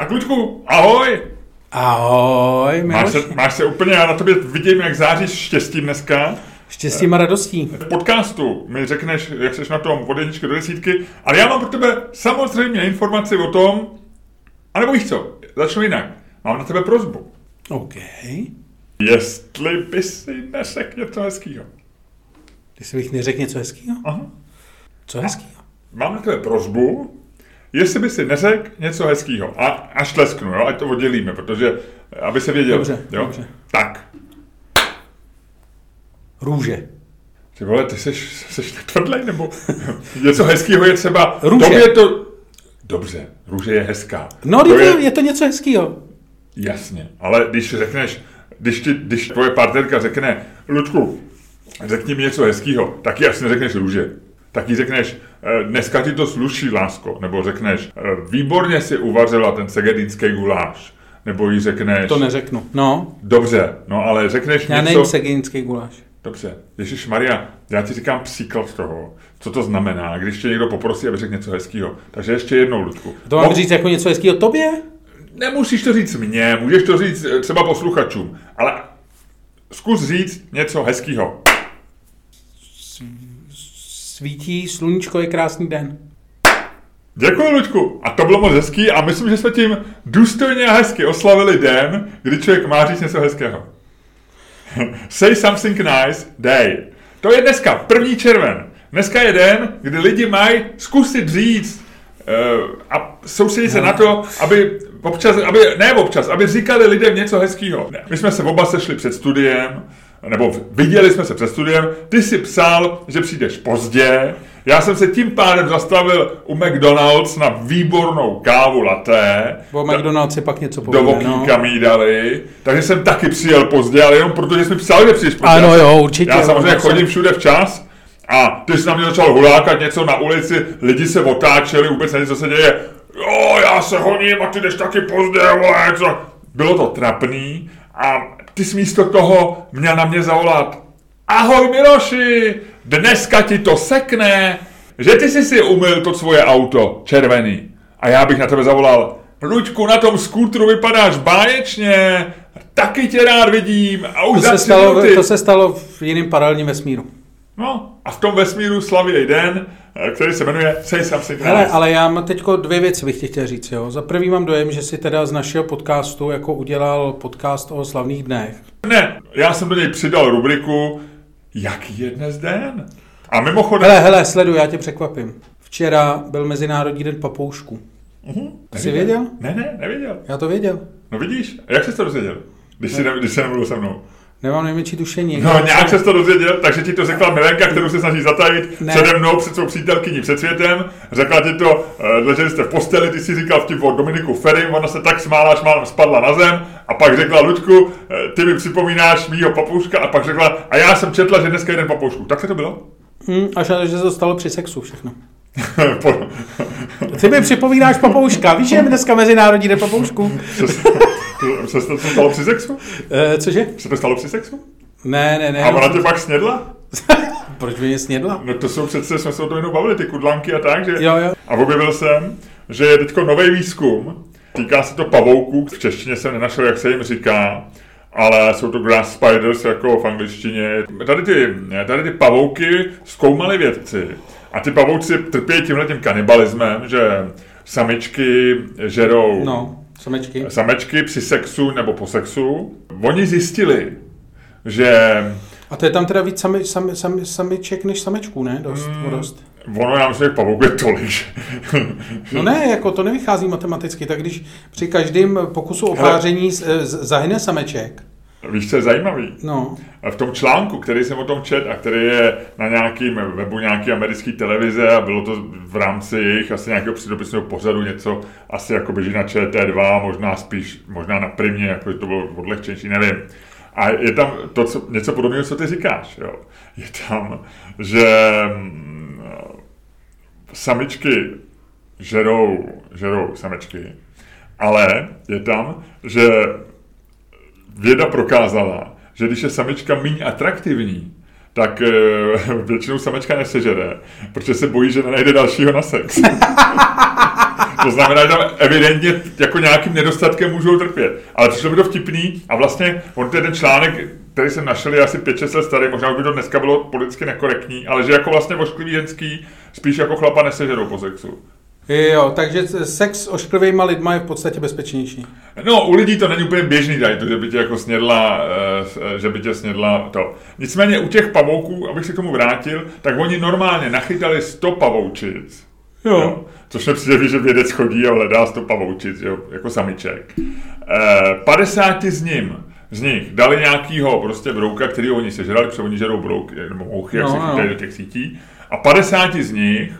Tak Luďku, ahoj! Ahoj, Máš se, máš se úplně, já na tobě vidím, jak záříš štěstím dneska. Štěstím a radostí. V podcastu mi řekneš, jak jsi na tom od jedničky do desítky, ale já mám pro tebe samozřejmě informaci o tom, anebo víš co, začnu jinak. Mám na tebe prozbu. OK. Jestli by si neřekl něco hezkýho. Jestli bych neřekl něco hezkýho? Aha. Co hezkýho? Mám na tebe prozbu, jestli by si neřekl něco hezkýho. A až tlesknu, jo, ať to oddělíme, protože, aby se věděl. Dobře, jo? dobře. Tak. Růže. Ty vole, ty jsi, jsi tvrdlej, nebo něco hezkýho je třeba... Růže. Tobě to... Dobře, růže je hezká. No, to je... je to něco hezkýho. Jasně, ale když řekneš, když, ti, když tvoje partnerka řekne, Ludku, řekni mi něco hezkýho, tak jí asi neřekneš růže. Tak jí řekneš, "Eh, dneska ti to sluší, lásko. Nebo řekneš, "Eh, výborně si uvařila ten segedínský guláš. Nebo jí řekneš, To neřeknu. No, dobře, no ale řekneš já něco... nejím segínský guláš. Dobře, Ježíš Maria, já ti říkám příklad toho, co to znamená, když tě někdo poprosí, aby řekl něco hezkého. Takže ještě jednou, Ludku. To mám Mo- říct jako něco hezkýho tobě? Nemusíš to říct mně, můžeš to říct eh, třeba posluchačům, ale zkus říct něco hezkého. Svítí, sluníčko je krásný den. Děkuji, Luďku. A to bylo moc hezký a myslím, že jsme tím důstojně a hezky oslavili den, kdy člověk má říct něco hezkého. Say something nice day. To je dneska, první červen. Dneska je den, kdy lidi mají zkusit říct uh, a soustředit se na to, aby občas, aby, ne občas, aby říkali lidem něco hezkého. My jsme se oba sešli před studiem, nebo viděli jsme se před studiem, ty si psal, že přijdeš pozdě, já jsem se tím pádem zastavil u McDonald's na výbornou kávu latte. Bo McDonald's si pak něco Do povede, okýnka no. mi dali, takže jsem taky přijel pozdě, ale jenom protože jsi mi psal, že přijdeš pozdě. Ano, jo, určitě, Já jo, samozřejmě jsem- chodím všude včas a ty jsi na mě začal hulákat něco na ulici, lidi se otáčeli, vůbec nevím, co se děje. Jo, já se honím a ty jdeš taky pozdě, vole, co? Bylo to trapný a ty jsi místo toho měl na mě zavolat. Ahoj Miloši, dneska ti to sekne, že ty jsi si umyl to svoje auto, červený. A já bych na tebe zavolal, Luďku, na tom skútru vypadáš báječně, taky tě rád vidím a už To se, stalo, minuty. to se stalo v jiném paralelním vesmíru. No a v tom vesmíru slaví den, eh, který se jmenuje Say Something Hele, ale já mám teďko dvě věci bych ti chtěl říct. Jo. Za prvý mám dojem, že si teda z našeho podcastu jako udělal podcast o slavných dnech. Ne, já jsem do něj přidal rubriku Jaký je dnes den? A mimochodem... Hele, hele, sleduj, já tě překvapím. Včera byl Mezinárodní den papoušků. Mhm, To jsi věděl? Ne, ne, nevěděl. Já to věděl. No vidíš, a jak jsi to dozvěděl? Když jsi, ne, když jsi nemluvil se mnou. Nemám nejmenší tušení. No, nějak se to dozvěděl, takže ti to řekla Milenka, kterou se snaží zatajit Ne. přede mnou, před svou přítelkyní, před světem. Řekla ti to, eh, leželi jste v posteli, ty si říkal vtip o Dominiku Ferim, ona se tak smála, až málem spadla na zem a pak řekla, Luďku, eh, ty mi připomínáš mýho papouška a pak řekla, a já jsem četla, že dneska je den papoušku. Tak se to bylo? Hm, až na to, že se to stalo při sexu všechno. Ty mi připomínáš papouška. Víš, že je dneska Mezinárodní den papoušků? Se, se, to stalo při sexu? E, cože? Se to stalo při sexu? Ne, ne, ne. A ona tě pak snědla? Proč by mě snědla? No to jsou přece, jsme se o tom jenom bavili, ty kudlanky a tak, že? Jo, jo. A objevil jsem, že je teď nový výzkum, týká se to pavouků, v češtině jsem nenašel, jak se jim říká, ale jsou to grass spiders jako v angličtině. Tady ty, tady ty pavouky zkoumali vědci a ty pavouci trpějí tímhle tím kanibalismem, že samičky žerou No, samečky. samečky při sexu nebo po sexu. Oni zjistili, že A to je tam teda víc sami, sami, sami, samiček než samečků, ne? Dost, Hmm. o dost. ono, já myslím, že pavouků je tolik. No ne, jako to nevychází matematicky, tak když při každém pokusu o páření zahyne sameček, Víš, co je zajímavý? no, V tom článku, který jsem o tom čet a který je na nějakým webu nějaké americké televize a bylo to v rámci jejich asi nějakého přídopisného pořadu něco, asi jako běží na ČT2, možná spíš, možná na primě, jako to bylo odlehčenější, nevím. A je tam to, co, něco podobného, co ty říkáš. Jo. Je tam, že mm, samičky žerou, žerou samečky, ale je tam, že věda prokázala, že když je samička méně atraktivní, tak e, většinou samečka nesežere, protože se bojí, že nenajde dalšího na sex. To znamená, že tam evidentně jako nějakým nedostatkem můžou trpět. Ale přišlo by to vtipný a vlastně on ten článek, který jsem našel, je asi 5-6 let starý, možná by to dneska bylo politicky nekorektní, ale že jako vlastně ošklivý ženský spíš jako chlapa nesežerou po sexu. Jo, takže sex s ošklivýma lidma je v podstatě bezpečnější. No, u lidí to není úplně běžný tady, to, že by tě jako snědla, eh, že by tě snědla to. Nicméně u těch pavouků, abych se k tomu vrátil, tak oni normálně nachytali 100 pavoučic. Jo. jo. Což mi přijde, že vědec chodí a hledá 100 pavoučic, jo, jako samiček. E, 50 z ním z nich dali nějakýho prostě brouka, který oni sežrali, protože oni žerou brouky, nebo mouchy, jak no, se chytají no. do těch sítí. A 50 z nich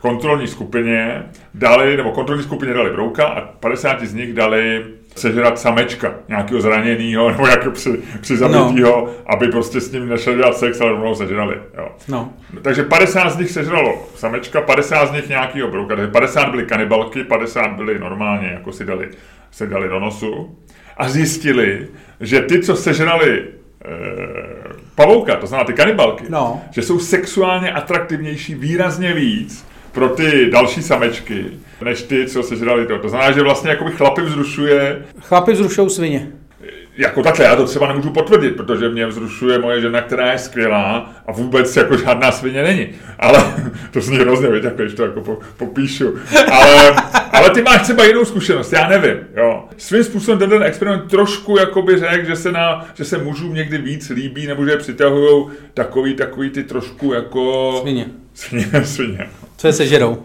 kontrolní skupině dali, nebo kontrolní skupině dali brouka a 50 z nich dali sežrat samečka, nějakého zraněného nebo nějakého při, přizabitého, no. aby prostě s ním nešli dělat sex, ale rovnou sežrali. Jo. No. Takže 50 z nich sežralo samečka, 50 z nich nějakého brouka, takže 50 byly kanibalky, 50 byly normálně, jako si dali, se dali do nosu a zjistili, že ty, co sežrali e, pavouka, to znamená ty kanibalky, no. že jsou sexuálně atraktivnější výrazně víc pro ty další samečky, než ty, co sežrali to. To znamená, že vlastně jakoby chlapy vzrušuje... Chlapy vzrušují svině. Jako takhle, já to třeba nemůžu potvrdit, protože mě vzrušuje moje žena, která je skvělá a vůbec jako žádná svině není. Ale to zní hrozně, víte, jako když to jako po, popíšu. Ale, ale ty máš třeba jinou zkušenost, já nevím. Jo. Svým způsobem ten, ten experiment trošku jakoby řekl, že se, na, že se mužům někdy víc líbí, nebo že přitahují takový, takový ty trošku jako... Svině. Svině, svině. Co je sežerou?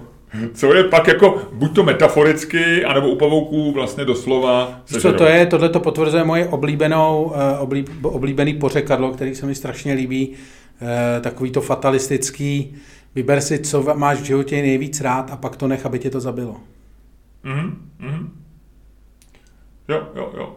Co je pak jako buď to metaforicky, anebo u pavouků vlastně doslova Co to je? Tohle to potvrzuje moje oblíbenou, eh, oblíb, oblíbený pořekadlo, který se mi strašně líbí. Eh, takový to fatalistický, vyber si, co máš v životě nejvíc rád a pak to nech, aby tě to zabilo. Mhm, mhm. Jo, jo, jo.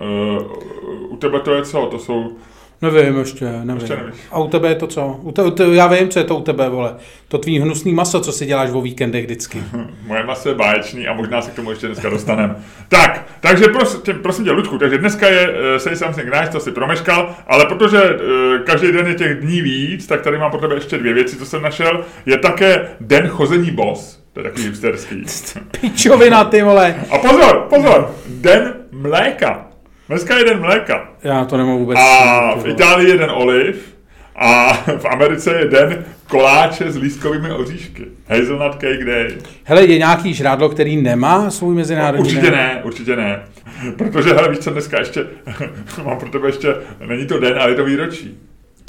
Uh, u tebe to je co? To jsou Nevím ještě, nevím. Ještě nevíš. A u tebe je to co? U te, u te, já vím, co je to u tebe, vole. To tvý hnusný maso, co si děláš o víkendech vždycky. Moje maso je báječný a možná se k tomu ještě dneska dostaneme. tak, takže prosím, tě, prosím tě, Ludku, takže dneska je uh, Say Something Nice, to si promeškal, ale protože uh, každý den je těch dní víc, tak tady mám pro tebe ještě dvě věci, co jsem našel. Je také Den chození boss, to je takový hipsterský. Pičovina, ty vole. A pozor, pozor, Den mléka. Dneska je den mléka. Já to nemám vůbec. A v Itálii je den oliv. A v Americe je den koláče s lískovými oříšky. Hazelnut Cake Day. Hele, je nějaký žrádlo, který nemá svůj mezinárodní Určitě den? ne, určitě ne. Protože, hele, víš co, dneska ještě, mám pro tebe ještě, není to den, ale je to výročí.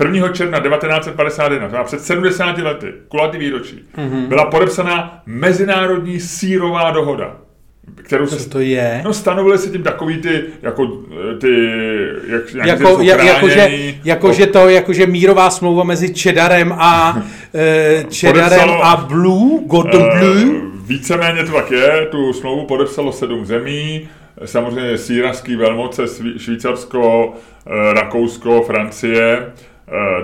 1. června 1951, to před 70 lety, kulatý výročí, mm-hmm. byla podepsaná Mezinárodní sírová dohoda kterou se, to je? No stanovili se tím takový ty, jako ty, jak, jak jako, jak, jakože, jakože to, jakože mírová smlouva mezi Cheddarem a uh, Cheddarem a Blue, Gordon uh, Blue? Víceméně to tak je, tu smlouvu podepsalo sedm zemí, samozřejmě síraský velmoce, Švýcarsko, Rakousko, Francie, Eh,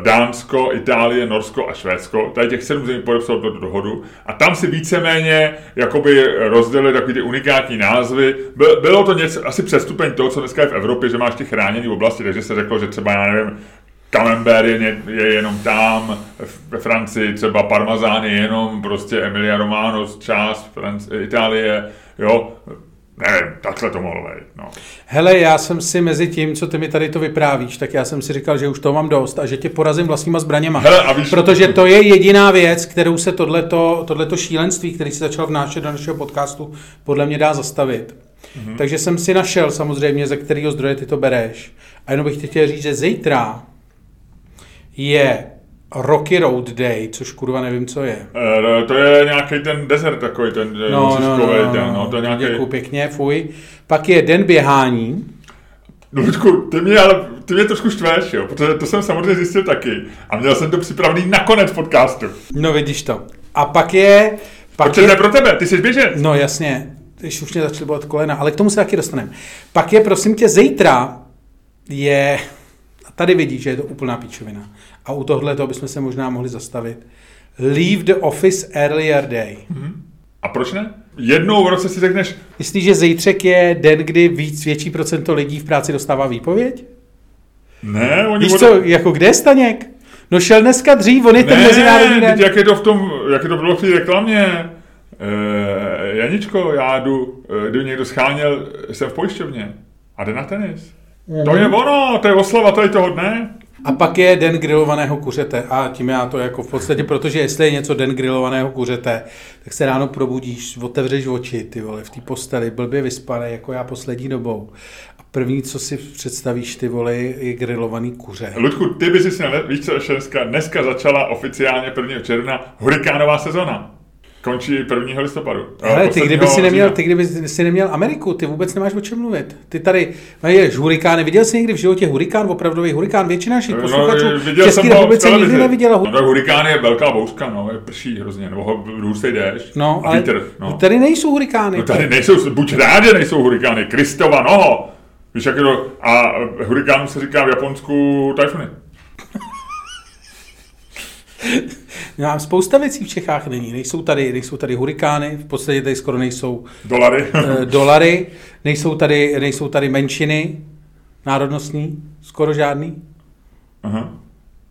Dánsko, Itálie, Norsko a Švédsko. Tady těch sedm zemí podepsalo tuto dohodu. A tam si víceméně jakoby rozdělili takový ty unikátní názvy. Bylo to něco, asi přestupeň toho, co dneska je v Evropě, že máš ty chráněné oblasti, takže se řeklo, že třeba, já nevím, Camembert je, je jenom tam, ve Francii třeba Parmazán je jenom prostě Emilia Romano, část Francie, Itálie, jo, Nevím, takhle to mohlo být. No. Hele, já jsem si mezi tím, co ty mi tady to vyprávíš, tak já jsem si říkal, že už to mám dost a že tě porazím vlastníma zbraněma. Hele, a víš, protože to je jediná věc, kterou se tohleto, tohleto šílenství, který si začal vnášet do našeho podcastu, podle mě dá zastavit. Mm-hmm. Takže jsem si našel samozřejmě, ze kterého zdroje ty to bereš. A jenom bych chtěl říct, že zítra je Rocky Road Day, což kurva nevím, co je. E, to je nějaký ten desert takový, ten no, no, no, no, den, no, to je nějaký... Děkuji pěkně, fuj. Pak je den běhání. No, Ludku, ty mě, ale ty mě trošku štveš, jo, protože to jsem samozřejmě zjistil taky. A měl jsem to připravený na konec podcastu. No vidíš to. A pak je... Pak Počkej, je... pro tebe, ty jsi běžec. No jasně, když už mě začaly bolet kolena, ale k tomu se taky dostaneme. Pak je, prosím tě, zítra je... A tady vidíš, že je to úplná píčovina a u tohle to bychom se možná mohli zastavit. Leave the office earlier day. Mm-hmm. A proč ne? Jednou v roce si řekneš... Myslíš, že zítřek je den, kdy víc větší procento lidí v práci dostává výpověď? Ne, oni... Víš bude... co, jako kde je Staněk? No šel dneska dřív, on je ne, ten mezinárodní den. jak je to v tom, jak je to bylo v té reklamě. e, Janičko, já jdu, e, kdyby někdo scháněl, jsem v pojišťovně a jde na tenis. To je ono, to je oslava tady toho dne. A pak je den grilovaného kuřete. A tím já to jako v podstatě, protože jestli je něco den grilovaného kuřete, tak se ráno probudíš, otevřeš oči, ty vole, v té posteli, blbě vyspané, jako já poslední dobou. A první, co si představíš, ty vole, je grilovaný kuře. Ludku, ty bys si víš co, dneska, dneska začala oficiálně 1. června hurikánová sezona. Končí 1. listopadu. Ale ty kdyby, si neměl, ty kdyby si neměl Ameriku, ty vůbec nemáš o čem mluvit. Ty tady máš hurikány. Viděl jsi někdy v životě hurikán, opravdový hurikán? Většina našich posluchačů No, v viděl České republice nikdy neviděla No tak hurikán je velká bouřka, no, je prší hrozně, nebo ho hustý déšť No, a ale vítr, no. tady nejsou hurikány. No tady nejsou, buď rád, že nejsou hurikány, Kristova noho. Víš, jak je to, a hurikánu se říká v Japonsku tajfuny. No, spousta věcí v Čechách není. Nejsou tady, nejsou tady hurikány, v podstatě tady skoro nejsou Dolary. eh, dolary, nejsou tady, nejsou tady menšiny národnostní, skoro žádný. Aha.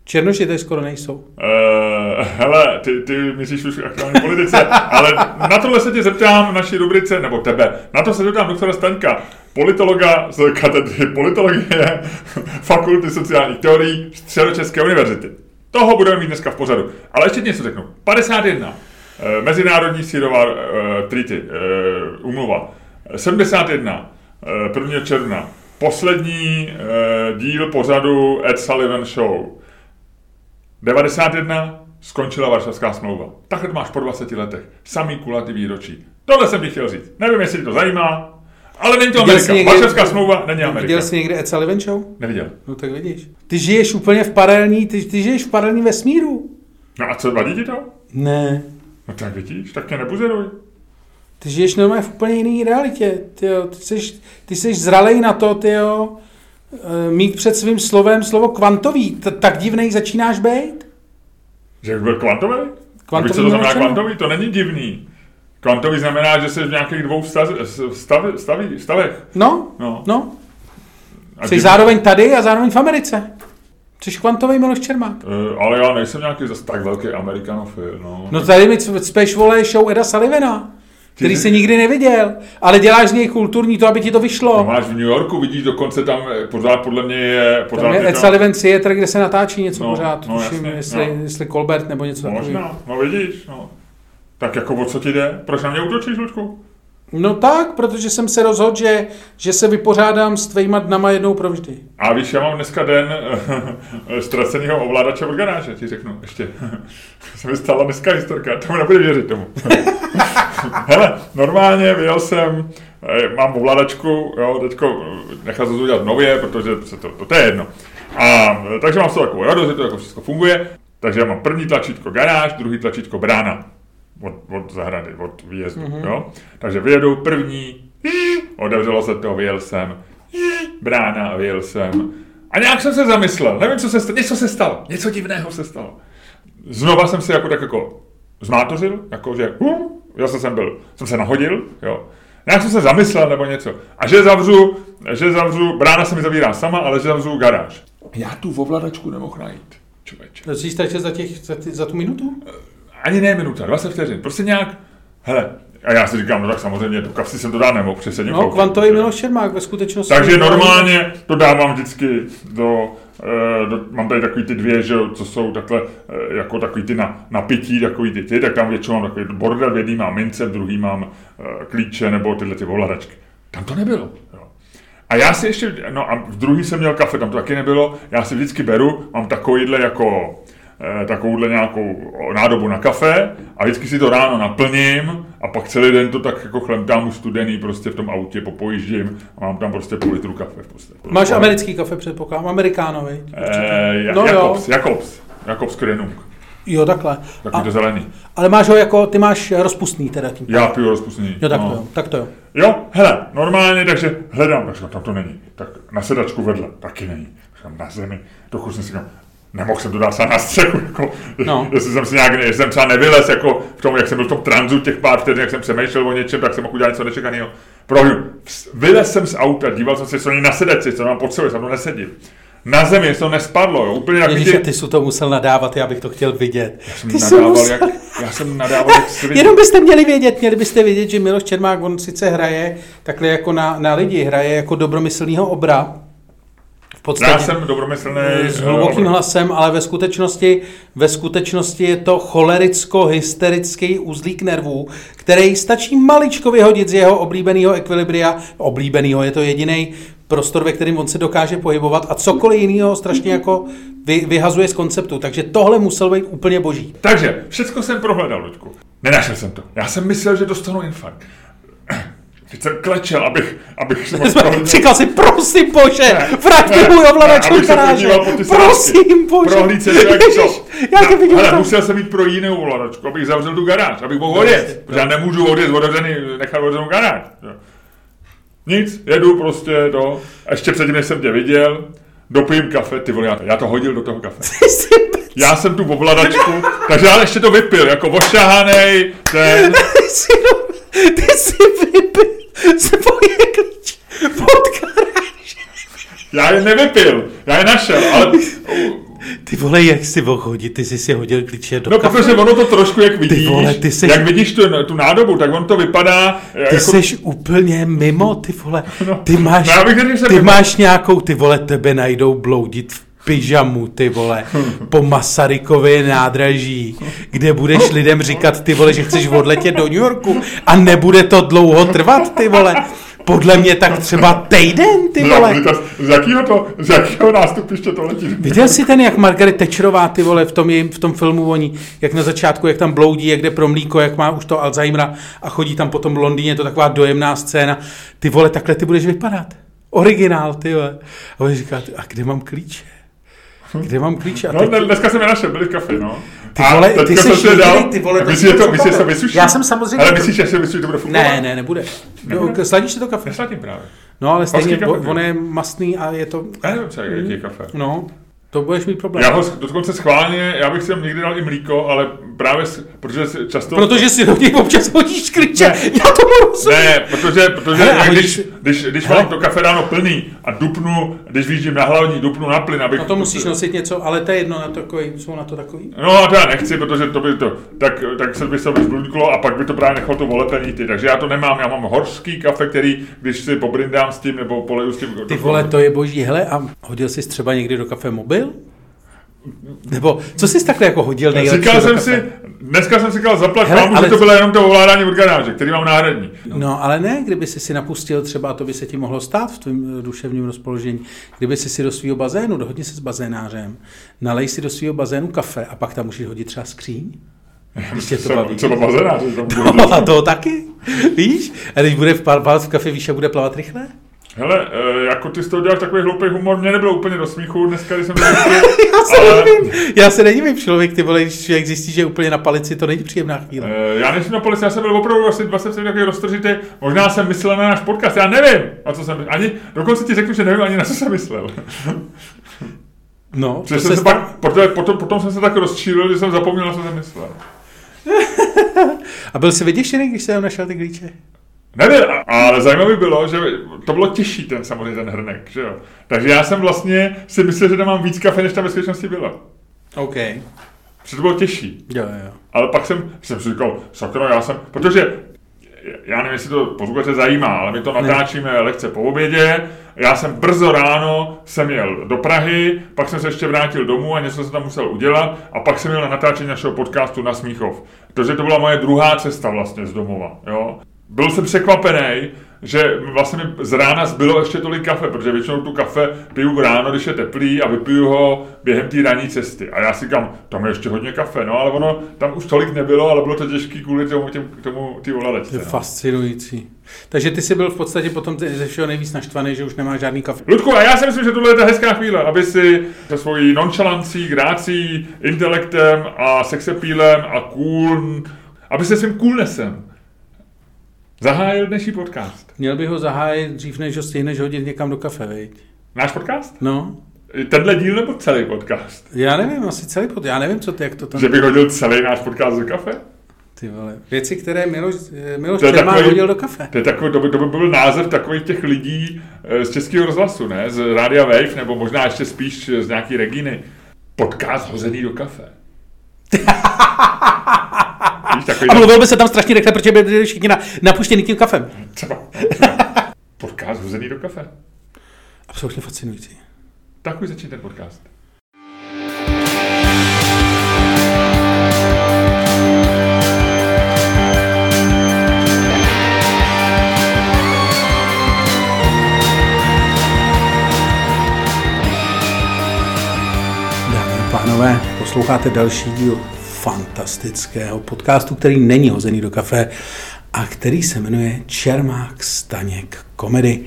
Černoši tady skoro nejsou. Uh, hele, ty, ty myslíš už aktuální politice, ale na tohle se tě zeptám v naší rubrice, nebo tebe, na to se zeptám doktora Staňka, politologa z katedry politologie Fakulty sociálních teorií Středočeské univerzity. Toho budeme mít dneska v pořadu. Ale ještě něco řeknu. 51. eh, Mezinárodní sírová uh, treaty, uh, umluva. 71. Uh, 1. června. Poslední uh, díl pořadu Ed Sullivan Show. 91 skončila Varšavská smlouva. Takhle máš po 20 letech. Samý kulatý výročí. Tohle jsem ti chtěl říct. Nevím, jestli to zajímá, ale není to Viděl Amerika. jsi někdy- Varšavská smlouva není Amerika. Viděl jsi někde Ed Sullivan Show? Neviděl. No tak vidíš. Ty žiješ úplně v paralelní, ty, ty žiješ v paralelní vesmíru. No a co, vadí ti to? Ne. No tak vidíš, tak tě nebuzeruj. Ty žiješ normálně v úplně jiné realitě. Ty, jo. ty, jsi, ty jsi zralej na to, ty jo, eh, mít před svým slovem slovo kvantový. T- tak divnej začínáš být? Že byl kvantový? Kvantový Víš, co to znamená kvantový? To není divný. Kvantový znamená, že jsi v nějakých dvou stav, stav, staví, stavech. No, No. no. A Jsi div- zároveň tady a zároveň v Americe. Jsi kvantový Miloš Čermák. Eh, ale já nejsem nějaký zase tak velký amerikanofil. No. No tady mi cpeš vole show Eda Sullivana, který jsi- nikdy neviděl, ale děláš z něj kulturní to, aby ti to vyšlo. No, máš v New Yorku, vidíš, dokonce tam eh, pořád podle mě je... Pořád Tam je Ed tam- Sullivan Theater, kde se natáčí něco No, pořád. no, Tuším, jasně, jestli, no. jestli Colbert nebo něco takového. Možná, no vidíš, no. Tak jako o co ti jde? Proč na mě útočíš, Luďku? No tak, protože jsem se rozhodl, že, že se vypořádám s tvýma dnama jednou provždy. A víš, já mám dneska den ztraceného ovládače od garáže, ti řeknu ještě. se mi stala dneska historka, tomu nebudu věřit tomu. Hele, normálně vyjel jsem, eh, mám ovládačku, jo, teďko eh, nechal jsem to udělat nově, protože se to, to, to je jedno. A eh, takže mám z toho takovou radost, že to jako všechno funguje. Takže já mám první tlačítko garáž, druhý tlačítko brána od, od zahrady, od výjezdu, mm-hmm. jo. Takže vyjedu první, otevřelo se to, vyjel jsem, brána a vyjel jsem. A nějak jsem se zamyslel, nevím, co se stalo, něco se stalo, něco divného se stalo. Znova jsem se jako tak jako zmátořil, jako že, uh, já jsem byl, jsem se nahodil, jo. Nějak jsem se zamyslel nebo něco. A že zavřu, že zavřu, brána se mi zavírá sama, ale že zavřu garáž. Já tu ovladačku nemohl najít, člověče. To jsi ztratil za, těch, za, ty, za tu minutu? Ani ne minuta, 20 vteřin, prostě nějak, hele, a já si říkám, no tak samozřejmě, do kapsy jsem to dát nemohl, v No, kvantový Miloš Čermák ve skutečnosti. Takže normálně to dávám vždycky do, eh, do mám tady takový ty dvě, že co jsou takhle, eh, jako takový ty na, na pití, takový ty ty, tak tam většinou mám takový bordel, v jedný mám mince, v druhý mám eh, klíče nebo tyhle ty ovladačky. Tam to nebylo. Jo. A já si ještě, no a v druhý jsem měl kafe, tam to taky nebylo, já si vždycky beru, mám takovýhle jako, takovouhle nějakou nádobu na kafe a vždycky si to ráno naplním a pak celý den to tak jako chlemtám už studený prostě v tom autě, popojíždím a mám tam prostě půl litru kafe. Prostě. Máš americký kafe, předpokládám, amerikánový. Eh, No no, jo. Jakobs, Jakobs, Jakobs Krenung, Jo, takhle. takový A, to zelený. ale máš ho jako, ty máš rozpustný teda tím. Já piju rozpustný. Jo, tak no. to jo, tak to jo. Jo, hele, normálně, takže hledám, takže tam to není. Tak na sedačku vedle, taky není. Říkám, na zemi, trochu jsem si říkal, nemohl jsem to dát na střechu, jako, No. jestli jsem si nějak, jestli jsem třeba nevylez, jako v tom, jak jsem byl v tom tranzu těch pár vteřin, jak jsem přemýšlel o něčem, tak jsem mohl udělat něco nečekaného. Prohnu, vylez jsem z auta, díval jsem se, co na sedačce, co mám pod sebou, jsem to nesedím. na zemi, to nespadlo, jo, úplně jak Ježíš, ty jsi to musel nadávat, já bych to chtěl vidět. Já jsem Ty jsi nadával, musel- jak, já jsem nadával jak. Jenom byste měli vědět, měli byste vědět, že Miloš Čermák, on sice hraje takhle jako na, na lidi, hraje jako dobromyslného obra. Podstatě. Já jsem dobromyslný. s eh, hlubokým hlasem, ale ve skutečnosti, ve skutečnosti je to cholericko-hysterický uzlík nervů, který stačí maličko vyhodit z jeho oblíbeného ekvilibria. Oblíbeného je to jediný prostor, ve kterém on se dokáže pohybovat a cokoliv jiného strašně jako vy, vyhazuje z konceptu. Takže tohle musel být úplně boží. Takže, všecko jsem prohledal, Luďku. Nenašel jsem to. Já jsem myslel, že dostanu infarkt. Teď jsem klečel, abych, abych si mohl. Říkal si, prosím bože, vrať mi Ne, můj ovladač se garáže. Prosím bože. Prohlíd se to, jak Ježiš, to. Já tě vidím hele, tam. musel jsem jít pro jinou ovladačku, abych zavřel tu garáž, abych mohl odjet. Protože já nemůžu odjet z otevřený, nechat otevřenou garáž. Nic, jedu prostě do, ještě předtím, než jsem tě viděl, dopijím kafe, ty vole, já to, já to hodil do toho kafe. Já jsem tu ovladačku, takže já ještě to vypil, jako ošahanej, ten, ty jsi, ty vypil svoje klíče pod garáž. já je nevypil, já je našel, ale, Ty vole, jak jsi mohl hodit? Ty jsi si hodil klíče do no kafe. protože ono to trošku, jak vidíš, vole, ty jsi- jak vidíš tu, tu nádobu, tak on to vypadá, Ty jako, jsi úplně mimo, ty vole. No, Ty máš, no řekl, ty mimo. máš nějakou, ty vole, tebe najdou bloudit v pyžamu, ty vole, po Masarykově nádraží, kde budeš lidem říkat, ty vole, že chceš odletět do New Yorku a nebude to dlouho trvat, ty vole. Podle mě tak třeba týden, ty vole. No, z jakého to, z jakého nástupiště to letí? Viděl jsi ten, jak Margaret Thatcherová, ty vole, v tom, jejím, v tom filmu oni, jak na začátku, jak tam bloudí, jak jde pro mlíko, jak má už to Alzheimera a chodí tam potom v Londýně, to taková dojemná scéna. Ty vole, takhle ty budeš vypadat. Originál, ty vole. A on říká, a kde mám klíče? Kde mám klíče? A No, teď, dne- dneska jsem je našel, byli v kafe, no. Ty A vole, teďka ty jsi si je dal- ty vole, A to Myslíš, že to, myslíš, že se super. vysuší? Já jsem samozřejmě- Ale myslíš, že se vysuší, to bude fungovat? ne, ne, nebude. Nebude? No, sladíš si to kafe? Nesladím právě. No, ale stejně, on je mastný a je to, Já nevím, co je, jaký je kafe. no, to budeš mít problém. Já ho dokonce schválně, já bych si tam někdy dal i mlíko, ale právě, protože si často... Protože si do něj občas hodíš klíče. Ne. Já tomu rozumím. Ne, protože, protože Hele, když, si- když, když Hele. mám to kafe ráno plný a dupnu, když vyjíždím na hlavní, dupnu na plyn, abych... No to musíš nosit něco, ale to je jedno, na takový, jsou na to takový. No a to já nechci, protože to by to, tak, tak se by se vyzbludklo a pak by to právě nechalo to voletení ty, takže já to nemám, já mám horský kafe, který, když si pobrindám s tím, nebo poleju s tím... Ty vole, to je boží. Hele, a hodil jsi třeba někdy do kafe mobil? Nebo co jsi takhle jako hodil nejlepší Říkal jsem si, dneska jsem si říkal zaplať Hele, mámu, ale- že to bylo jenom to ovládání od garáže, který mám náhradní. No, ale ne, kdyby si si napustil třeba, a to by se ti mohlo stát v tvém eh, duševním rozpoložení, kdyby si si do svého bazénu, dohodni se s bazénářem, nalej si do svého bazénu kafe a pak tam můžeš hodit třeba skříň. Když tě to Třeba, baví. třeba bazénář, No, a to taky, víš? A když bude v plavat v kafe, víš, jak bude plavat rychle? Hele, eh, jako ty z toho děláš takový hloupý humor, mě nebylo úplně do smíchu dneska, když jsem byl Já se ale, nedivím, já se nedivím, člověk, ty vole, když člověk zjistí, že je úplně na palici, to není příjemná chvíle. eh, já než jsem na polici, já jsem byl opravdu asi 20 takový roztržitý, možná jsem myslel na náš podcast, já nevím, na co jsem, ani, dokonce ti řeknu, že nevím ani na co jsem myslel. No, Protože to jsem se stalo. pak, protože potom, potom jsem se tak rozčílil, že jsem zapomněl, na co jsem myslel. A byl jsi vyděšený, když jsi tam našel ty klíče? Nevím, ale zajímavé bylo, že to bylo těžší ten samozřejmě ten hrnek, že jo. Takže já jsem vlastně si myslel, že tam mám víc kafe, než tam ve skutečnosti bylo. OK. Protože to bylo těžší. Jo, jo. Ale pak jsem, jsem si říkal, sakra, já jsem, protože já nevím, jestli to posluchače zajímá, ale my to natáčíme lehce po obědě. Já jsem brzo ráno jsem jel do Prahy, pak jsem se ještě vrátil domů a něco jsem tam musel udělat a pak jsem jel na natáčení našeho podcastu na Smíchov. Takže to byla moje druhá cesta vlastně z domova. Jo? Byl jsem překvapený, že vlastně mi z rána zbylo ještě tolik kafe, protože většinou tu kafe piju ráno, když je teplý a vypiju ho během té ranní cesty. A já si říkám, tam je ještě hodně kafe, no ale ono tam už tolik nebylo, ale bylo to těžké kvůli tomu, těm, k tomu ty To ovladačce. je No. fascinující. Takže ty jsi byl v podstatě potom ze všeho nejvíc naštvaný, že už nemá žádný kafe. Ludku, a já si myslím, že tohle je ta hezká chvíle, aby si se svojí nonchalancí, grácí, intelektem a sexepílem a cool, aby se svým coolnessem zahájil dnešní podcast. Měl bych ho zahájit dřív, než ho stihneš hodit někam do kafe, veď? Náš podcast? No, Tenhle díl nebo celý podcast? já nevím, asi celý pod... Já nevím, co ty, jak to tam... Že bych hodil celý náš podcast do kafe? Ty vole. Věci, které Miloš, Miloš To takový- hodil do kafe. To, je takový, to, by, to by byl název takových těch lidí eh, z českého rozhlasu, ne? Z Rádia Wave, nebo možná ještě spíš z nějaký Reginy. Podcast hozený do kafe. Víš, takový A mluvil by se tam strašně rychle, protože by byli všichni na, napuštěný tím kafem. třeba. Podcast hozený do kafe. Absolutně fascinující. Tak už začít ten podcast. Dámy a pánové, posloucháte další díl fantastického podcastu, který není hozený do kafe a který se jmenuje Čermák Staněk komedy,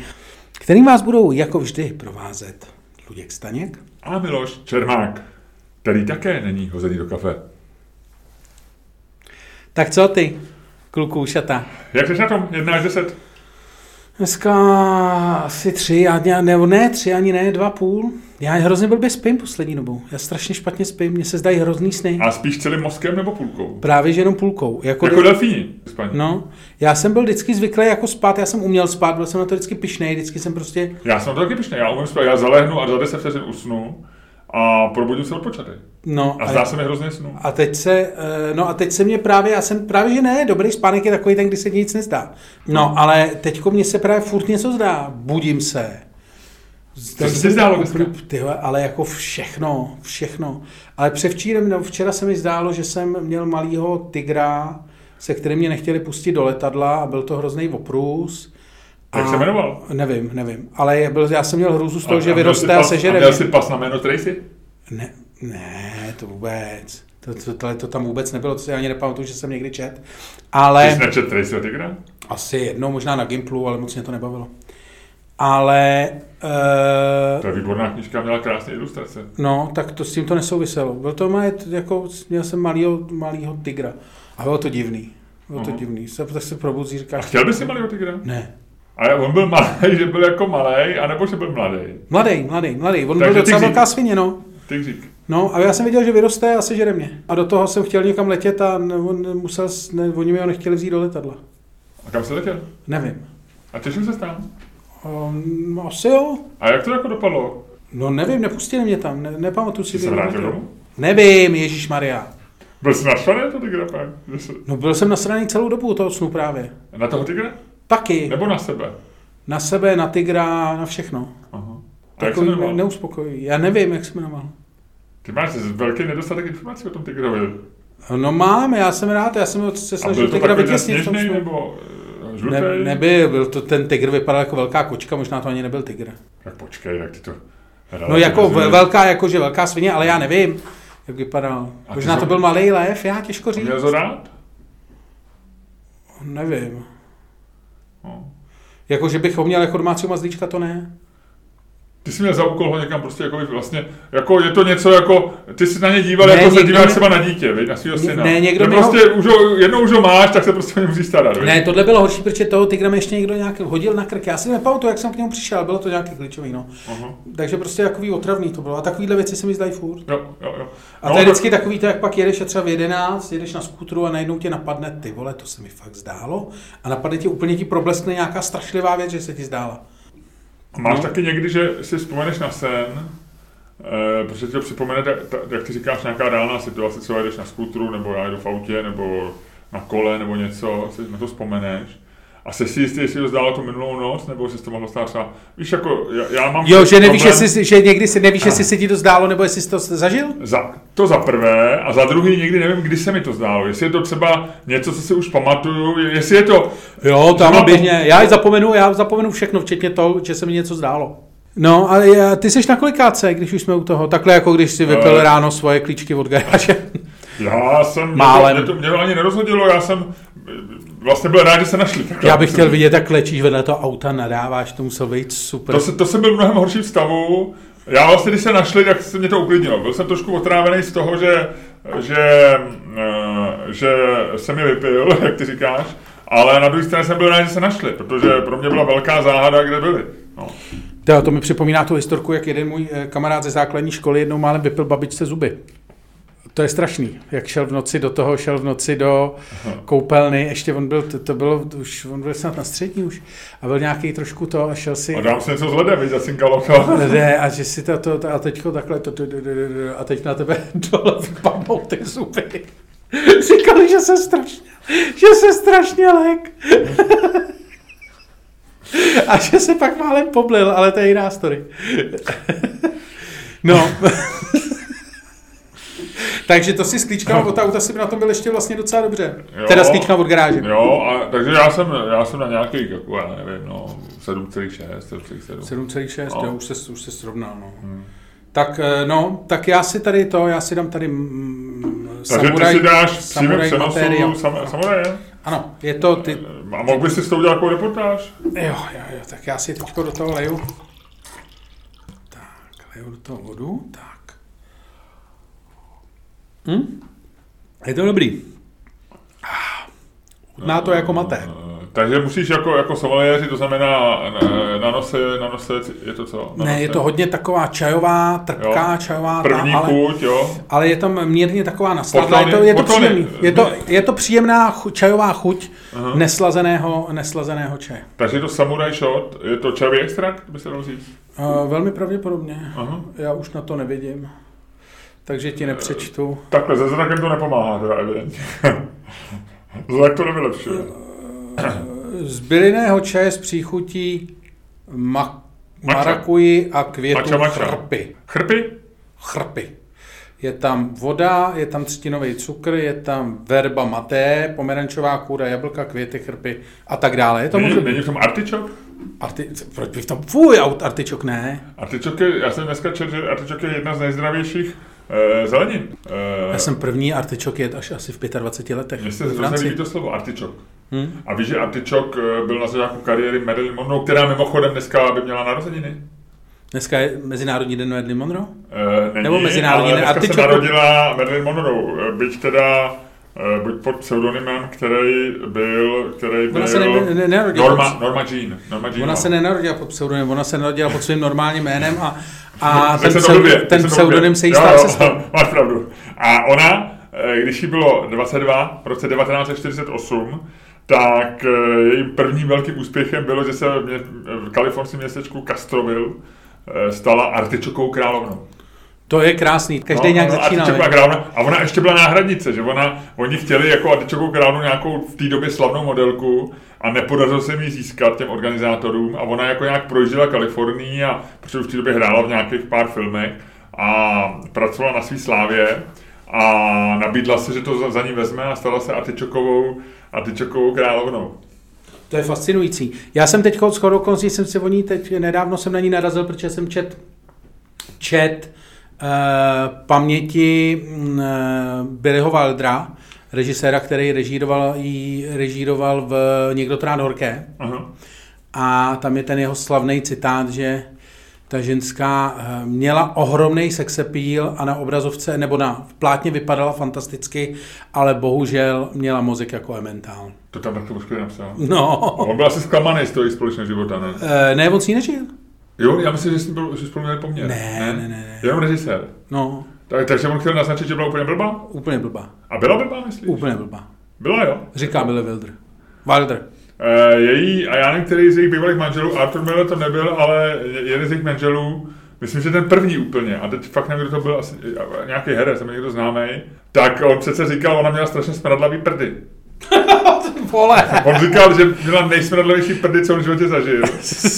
kterým vás budou jako vždy provázet Luděk Staněk A Miloš Čermák, který také není hozený do kafe. Tak co ty, kluku šata? Jak jsi na tom? 1 až 10? Dneska asi tři, a ne, nebo ne tři, ani ne, dva půl. Já hrozně blbě spím poslední dobou. Já strašně špatně spím, mně se zdají hrozný sny. A spíš celým mozkem nebo půlkou? Právě že jenom půlkou. Jako, Jako delfíni. No, já jsem byl vždycky zvyklý jako spát, já jsem uměl spát, byl jsem na to vždycky pišnej, vždycky jsem prostě, Já jsem to taky pišný, já umím spát, já zalehnu a za 10 vteřin usnu a probudím se odpočatý. no. A zdá se mi hrozně snu. a teď se, eh, no a teď se mě právě, já jsem právě, že ne, dobrý spánek je takový ten, kdy se nic nezdá. No, ale teďko mně se právě furt něco zdá, budím se. Co se zdálo? Tyhle, ale jako všechno, všechno. Ale převčírem, no, včera se mi zdálo, že jsem měl malýho tygra, se kterým mě nechtěli pustit do letadla a byl to hrozný oprus. Jak A- se jmenoval? Nevím, nevím. Ale je- byl, já jsem měl hrůzu z toho, A- že a měl vyroste a sežere Měl mě. jsi pas na jméno Tracy? Ne, ne, to vůbec. To, to, to, to tam vůbec nebylo, to si ani nepamatuju, že jsem někdy čet. Ty Ale jsi nečet Tracyho Tigra? asi jednou, možná na Gimplu, ale moc mě to nebavilo. Ale, To uh, je výborná knížka, měla krásné ilustrace. no, tak to s tím to nesouviselo. Byl to moje, jako, měl jsem malýho, malýho tygra. A bylo to divný. Bylo to Aha. divný. Se, tak se probudí, A říkáš, chtěl bys si malého Tigra? ne. A on byl malý, že byl jako malý, anebo že byl mladý. Mladý, mladý, mladý. On Takže byl docela velká svině, no. Tigřík. No a já jsem viděl, že vyroste a sežere mě. A do toho jsem chtěl někam letět a on musel, ne, oni mi ho nechtěli vzít do letadla. A kam jsi letěl? Nevím. A těšil se tam? Um, asi jo. A jak to jako dopadlo? No nevím, nepustili mě tam, ne, nepamatuju si. Jsi se vrátil domů? Nevím, Ježíš Maria. Byl jsi na to jsi- No byl jsem nasraný celou dobu toho snu právě. Na toho Tigra? Taky. Nebo na sebe? Na sebe, na tygra, na všechno. Aha. A jak se Takový ne, jmenoval? neuspokojivý. Já nevím, jak se jmenoval. Ty máš velký nedostatek informací o tom Tigrovi. No mám, já jsem rád, já jsem se snažil byl to tygra takový vytěsnit tom sněžný snu. nebo eh, žlutý? Ne, nebyl, byl to ten tygr vypadal jako velká kočka, možná to ani nebyl tygr. Tak počkej, tak ty to... No jako relativizuješ. velká, jakože velká svině, ale já nevím, jak vypadal. A Možná to byl malý lev, já těžko říct. Měl to rád? Nevím. No. Jako, že bych ho měl jako domácího mazlíčka, to ne. Ty jsi měl za úkol ho někam prostě jako vlastně, jako je to něco jako, ty jsi na ně díval, Ne, jako se díváš třeba na dítě, viď, na svého Ne- syna. ne, někdo ho- prostě už ho, jednou už ho máš, tak se prostě o něj musíš starat? Ne, tohle bylo horší, protože toho tygra mi ještě někdo nějak hodil na krk. Já si nepamatuju, jak jsem k němu přišel, bylo to nějaký klíčový, no. Aha. Takže prostě takový otravný to bylo. A takovýhle věci se mi zdají furt. Jo, jo, jo. A to je vždycky takový to, jak pak jedeš a třeba v 11, jedeš na skútru a najednou tě napadne, ty vole, to se mi fakt zdálo. A napadne ti úplně ti probleskne nějaká strašlivá věc, že se ti zdála. A máš No. taky někdy, že si vzpomeneš na sen, eh, protože ti to připomene, ta, ta, jak ty říkáš, nějaká reálná situace, třeba jdeš na skutru, nebo já jdu v autě, nebo na kole, nebo něco, si na to vzpomeneš. A jsi si jistý, jestli to zdálo tu minulou noc, nebo jestli to mohlo stát třeba, víš, jako, já, já mám Jo, že nevíš, problém- jestli, že někdy si nevíš, jestli se ti to zdálo, nebo jestli jsi to zažil? Za, to za prvé a za druhý nikdy nevím, kdy se mi to zdálo. Jestli je to třeba něco, co si už pamatuju, jestli je to... Jo, tam běžně. Já i zapomenu, já zapomenu všechno, včetně toho, že se mi něco zdálo. No, ale ty seš na kolikáce, když už jsme u toho? Takhle jako když si vypil Eh. ráno svoje klíčky od garáže. Já jsem... Mě Málem. to, mě, to, mě to ani nerozhodilo, já jsem vlastně byl rád, že se našli. Tak Já bych chtěl vidět, jak klečíš vedle toho auta, nadáváš, to musel být super. To, se, to jsem byl v mnohem horším stavu. Já vlastně, když se našli, tak se mě to uklidnilo. Byl jsem trošku otrávený z toho, že, že, eh, že jsem je vypil, jak ty říkáš, ale na druhé straně jsem byl rád, že se našli, protože pro mě byla velká záhada, kde byli. No. To, to mi připomíná tu historku, jak jeden můj eh, kamarád ze základní školy jednou málem vypil babičce zuby. To je strašný, jak šel v noci do toho, šel v noci do koupelny, ještě on byl, to, to bylo, už, on byl snad na střední už, a byl nějaký trošku to a šel si... A dám si něco s ledem, víš, zacinkalo to. Ne, a že si to, to, to a teďko takhle, to, to, to, to, to, a teď na tebe dole vypadnou ty zuby. Říkali, že se strašně, že se strašně lek. A že se pak málem poblil, ale to je jiná story. No. Takže to si sklíčka od auta si by na tom byl ještě vlastně docela dobře. Jo. Teda sklíčka od garáže. Jo, a, takže já jsem, já jsem na nějakých, jako, já nevím, no, 7,6, 7,7. 7,6, No. jo, už se, už se srovnal, no. Tak, eh, no, tak já si tady to, já si dám tady mm, Takže ty si dáš samuraj materiál. sam, samuraje? Ano, je to ty, A mohl bys si s tou udělat takovou reportáž? jo, jo, jo, tak já si teď do toho leju. Tak, leju do toho vodu, tak. Hm? Je to dobrý. Chutná to jako maté. Eh, Takže musíš jako, jako someliéři, to znamená eh, na nose, na nose je to co? Na Ne, nose? je to hodně taková čajová, trpká Jo. čajová, První ta, ale, chuť, jo. ale je tam mírně taková nasladná. Je to, je to, příjemný. Je to, je to příjemná chu, čajová chuť Aha. neslazeného, neslazeného čaje. Takže je to samurai shot, je to čavý extrakt, by se dalo říct? Uh, velmi pravděpodobně. Aha. Já už na to nevidím. Takže ti nepřečtu. Takhle, se zrakem to nepomáhá, teda evidentně. Zrak to nevylepšuje. Z bylinného čaje s příchutí ma- marakuji a květu Mača, mača. chrpy. Chrpy? Chrpy. Je tam voda, je tam třtinový cukr, je tam verba maté, pomerančová kůra, jablka, květy, chrpy a tak dále. Je to Není, není v tom artičok? Arti, proč bych tam... Fuj, aut- artičok ne. Artičok je, já jsem dneska četl, že artičok je jedna z nejzdravějších uh, zelenin. Uh, Já jsem první artičok jet až asi v 25 letech. Mně se hrozně líbí to slovo artičok. Hm? A víš, že artičok eh, byl na začátku kariéry Marilyn Monroe, která mimochodem dneska by měla narozeniny? Dneska je Mezinárodní den Marilyn Monroe? Eh, není, Nebo mezinárodní ale den dneska se narodila Marilyn Monroe, eh, byť teda eh, buď pod pseudonymem, který byl, který byl Ona se ne- ne- nenarodila Norma, Norma Jean. Norma Jean Ona se nenarodila pod pseudonymem, ona se narodila pod svým normálním jménem a, a ten, blbě, ten pseudonym se jí Jo, stál jo, cestou. Máš pravdu. A ona, eh, když jí bylo 22, v roce 1948, tak eh, jejím prvním velkým úspěchem bylo, že se v, mě, v kalifornském městečku Castroville eh, stala artičokou královnou. To je krásný, každý nějak začínal. Artičoková ne? královna. A ona ještě byla náhradnice, že ona, oni chtěli jako artičokovou královnu nějakou v té době slavnou modelku a nepodařilo se mi získat těm organizátorům a ona jako nějak projížděla Kalifornii a protože už v té době hrála v nějakých pár filmech a pracovala na své slávě a nabídla se, že to za, za ní vezme a stala se artičokovou, artičokovou královnou. To je fascinující. Já jsem teď s chodou okolností jsem si o ní teď, nedávno jsem na ní narazil, protože jsem čet, čet uh, paměti uh, Billyho Wildera, režiséra, který režíroval, jí režíroval v Někdo to rád horké. Aha. A tam je ten jeho slavný citát, že ta ženská eh, měla ohromný sexappeal a na obrazovce nebo na plátně vypadala fantasticky, ale bohužel měla mozek jako ementál. To tam taky už napsal. No, On byl asi zklamaný z toho společného života, ne? Eh, ne, on si ji nežil. Jo, já myslím, že, jsi byl, že spolu měli poměr. Ne, ne, ne, ne. Jenom režisér. No, Tak, takže on chtěl naznačit, že byla úplně blbá? úplně blbá. A byla blbá, myslíš? Úplně blbá. Byla, jo. Říká Billy Wilder. Wilder. E, její, a já nevím, který z jejich bývalých manželů, Arthur Miller to nebyl, ale jeden z jejich manželů, myslím, že ten první úplně, a teď fakt nevím, kdo to byl, asi, nějaký herec, nebo někdo známý, tak on přece říkal, ona měla strašně smradlavý prdy. Vole. On říkal, že měla nejsmradlavější prdy, co on v životě zažil.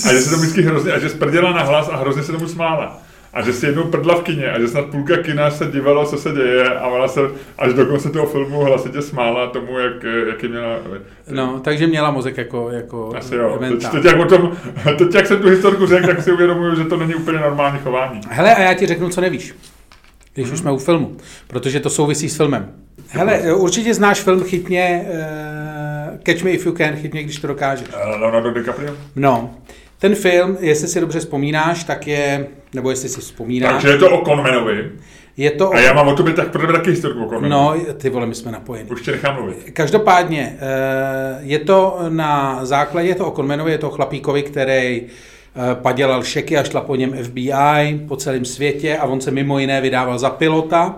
A že se to vždycky hrozně, a že sprděla na hlas a hrozně se tomu smála. A že si jednou prdla v kině a že snad půlka kina se divalo, co se děje a ona se až do konce toho filmu hlasitě smála tomu, jak, jaký měla... No, takže měla mozek jako, jako Asi jo. Teď, teď, jak o tom, teď, jak jsem tu historku řekl, tak si uvědomuju, že to není úplně normální chování. Hele, a já ti řeknu, co nevíš. Když už jsme u filmu, protože to souvisí s filmem. Hele, určitě znáš film Chytně, uh, Catch Me If You Can, Chytně, když to dokážeš. Eh, Leonardo DiCaprio? No, ten film, jestli si dobře vzpomínáš, tak je, nebo jestli si vzpomínáš, Takže je to o Conmanovi. je to... A já mám o tobě tak pro tebe taky historku o Conmanovi. No, ty vole, my jsme napojeni. Už tě nechám mluvit. Každopádně, eh, je to na základě, je to o Conmanovi, je to o chlapíkovi, který eh, padělal šeky a šla po něm FBI po celém světě a on se mimo jiné vydával za pilota.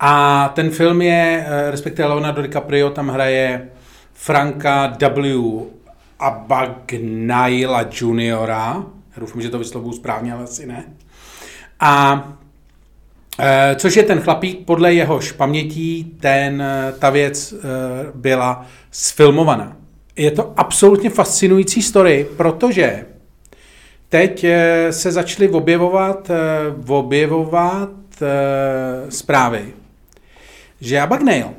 A ten film je, eh, respektive Leonardo DiCaprio tam hraje Franka W. Abagnaila juniora. Doufám, že to vyslovuju správně, ale asi ne. A e, což je ten chlapík, podle jehož pamětí ten, eh, ta věc byla sfilmovaná. Je to absolutně fascinující story, protože teď se začaly objevovat, objevovat zprávy, že Abagnail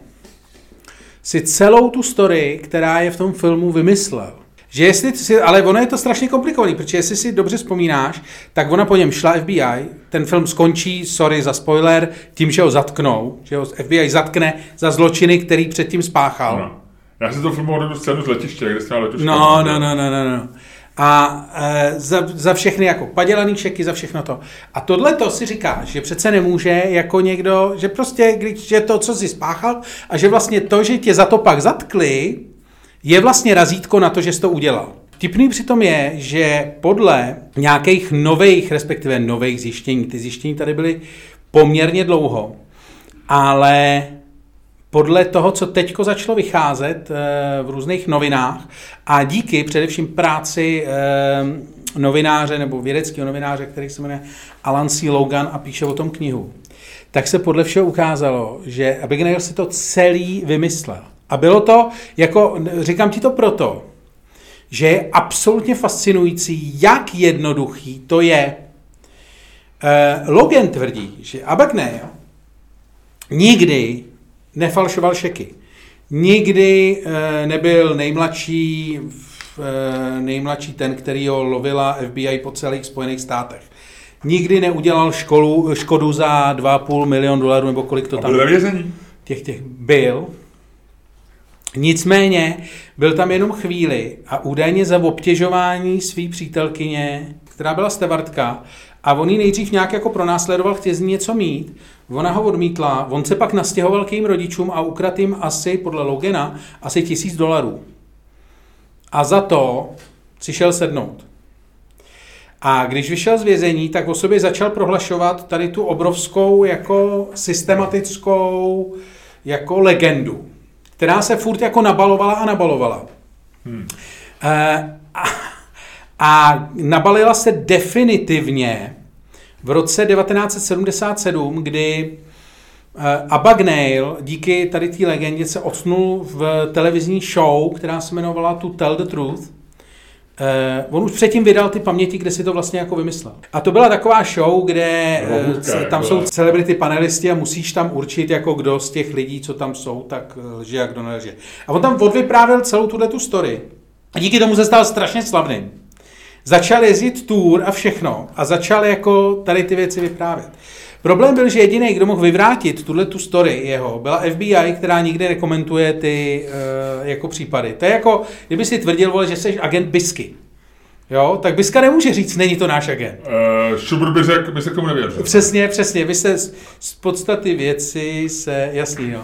si celou tu story, která je v tom filmu, vymyslel. Že jestli si, ale ono je to strašně komplikovaný, protože jestli si dobře vzpomínáš, tak ona po něm šla FBI, ten film skončí, sorry za spoiler, tím, že ho zatknou, že ho FBI zatkne za zločiny, který předtím spáchal. No. Já si to filmoval scénu z letiště, kde jsi měl letuška. No, no, no, no, no, no. A e, za, za všechny jako padělaný šeky, za všechno to. A tohle to si říkáš, že přece nemůže jako někdo, že prostě, když je to, co jsi spáchal a že vlastně to, že tě za to pak zatkli, je vlastně razítko na to, že jsi to udělal. Tipný přitom je, že podle nějakých nových, respektive nových zjištění, ty zjištění tady byly poměrně dlouho, ale podle toho, co teďko začalo vycházet eh, v různých novinách a díky především práci eh, novináře nebo vědeckého novináře, který se jmenuje Alan C. Logan a píše o tom knihu, tak se podle všeho ukázalo, že Abigail si to celý vymyslel. A bylo to, jako, říkám ti to proto, že je absolutně fascinující, jak jednoduchý to je. Eh, Logan tvrdí, že Abagnale nikdy nefalšoval šeky. Nikdy e, nebyl nejmladší, e, nejmladší ten, který ho lovila FBI po celých Spojených státech. Nikdy neudělal školu, škodu za 2,5 milion dolarů, nebo kolik to tam byl vězení. těch, těch byl. Nicméně byl tam jenom chvíli a údajně za obtěžování své přítelkyně, která byla stevartka, a on ji nejdřív nějak jako pronásledoval, chtěl z ní něco mít, ona ho odmítla, on se pak nastěhoval k jejím rodičům a ukradl jim asi, podle Logena, asi tisíc dolarů. A za to si šel sednout. A když vyšel z vězení, tak o sobě začal prohlašovat tady tu obrovskou jako systematickou jako legendu, která se furt jako nabalovala a nabalovala. Hmm. E, a, a nabalila se definitivně v roce 1977, kdy Abagnail díky tady té legendě se odsunul v televizní show, která se jmenovala To Tell the Truth. Uh, on už předtím vydal ty paměti, kde si to vlastně jako vymyslel. A to byla taková show, kde uh, tam jsou celebrity panelisti a musíš tam určit, jako kdo z těch lidí, co tam jsou, tak lže a kdo nelže. A on tam odvyprávěl celou tuhle tu story. A díky tomu se stal strašně slavným začal jezdit tour a všechno a začal jako tady ty věci vyprávět. Problém byl, že jediný, kdo mohl vyvrátit tuhle tu story jeho, byla FBI, která nikdy nekomentuje ty uh, jako případy. To je jako, kdyby si tvrdil, vole, že jsi agent Bisky. Jo, tak Biska nemůže říct, není to náš agent. Uh, Šubr by řekl, my se k tomu nevěřili. Přesně, přesně. Vy se z, z podstaty věci se, jasný, jo.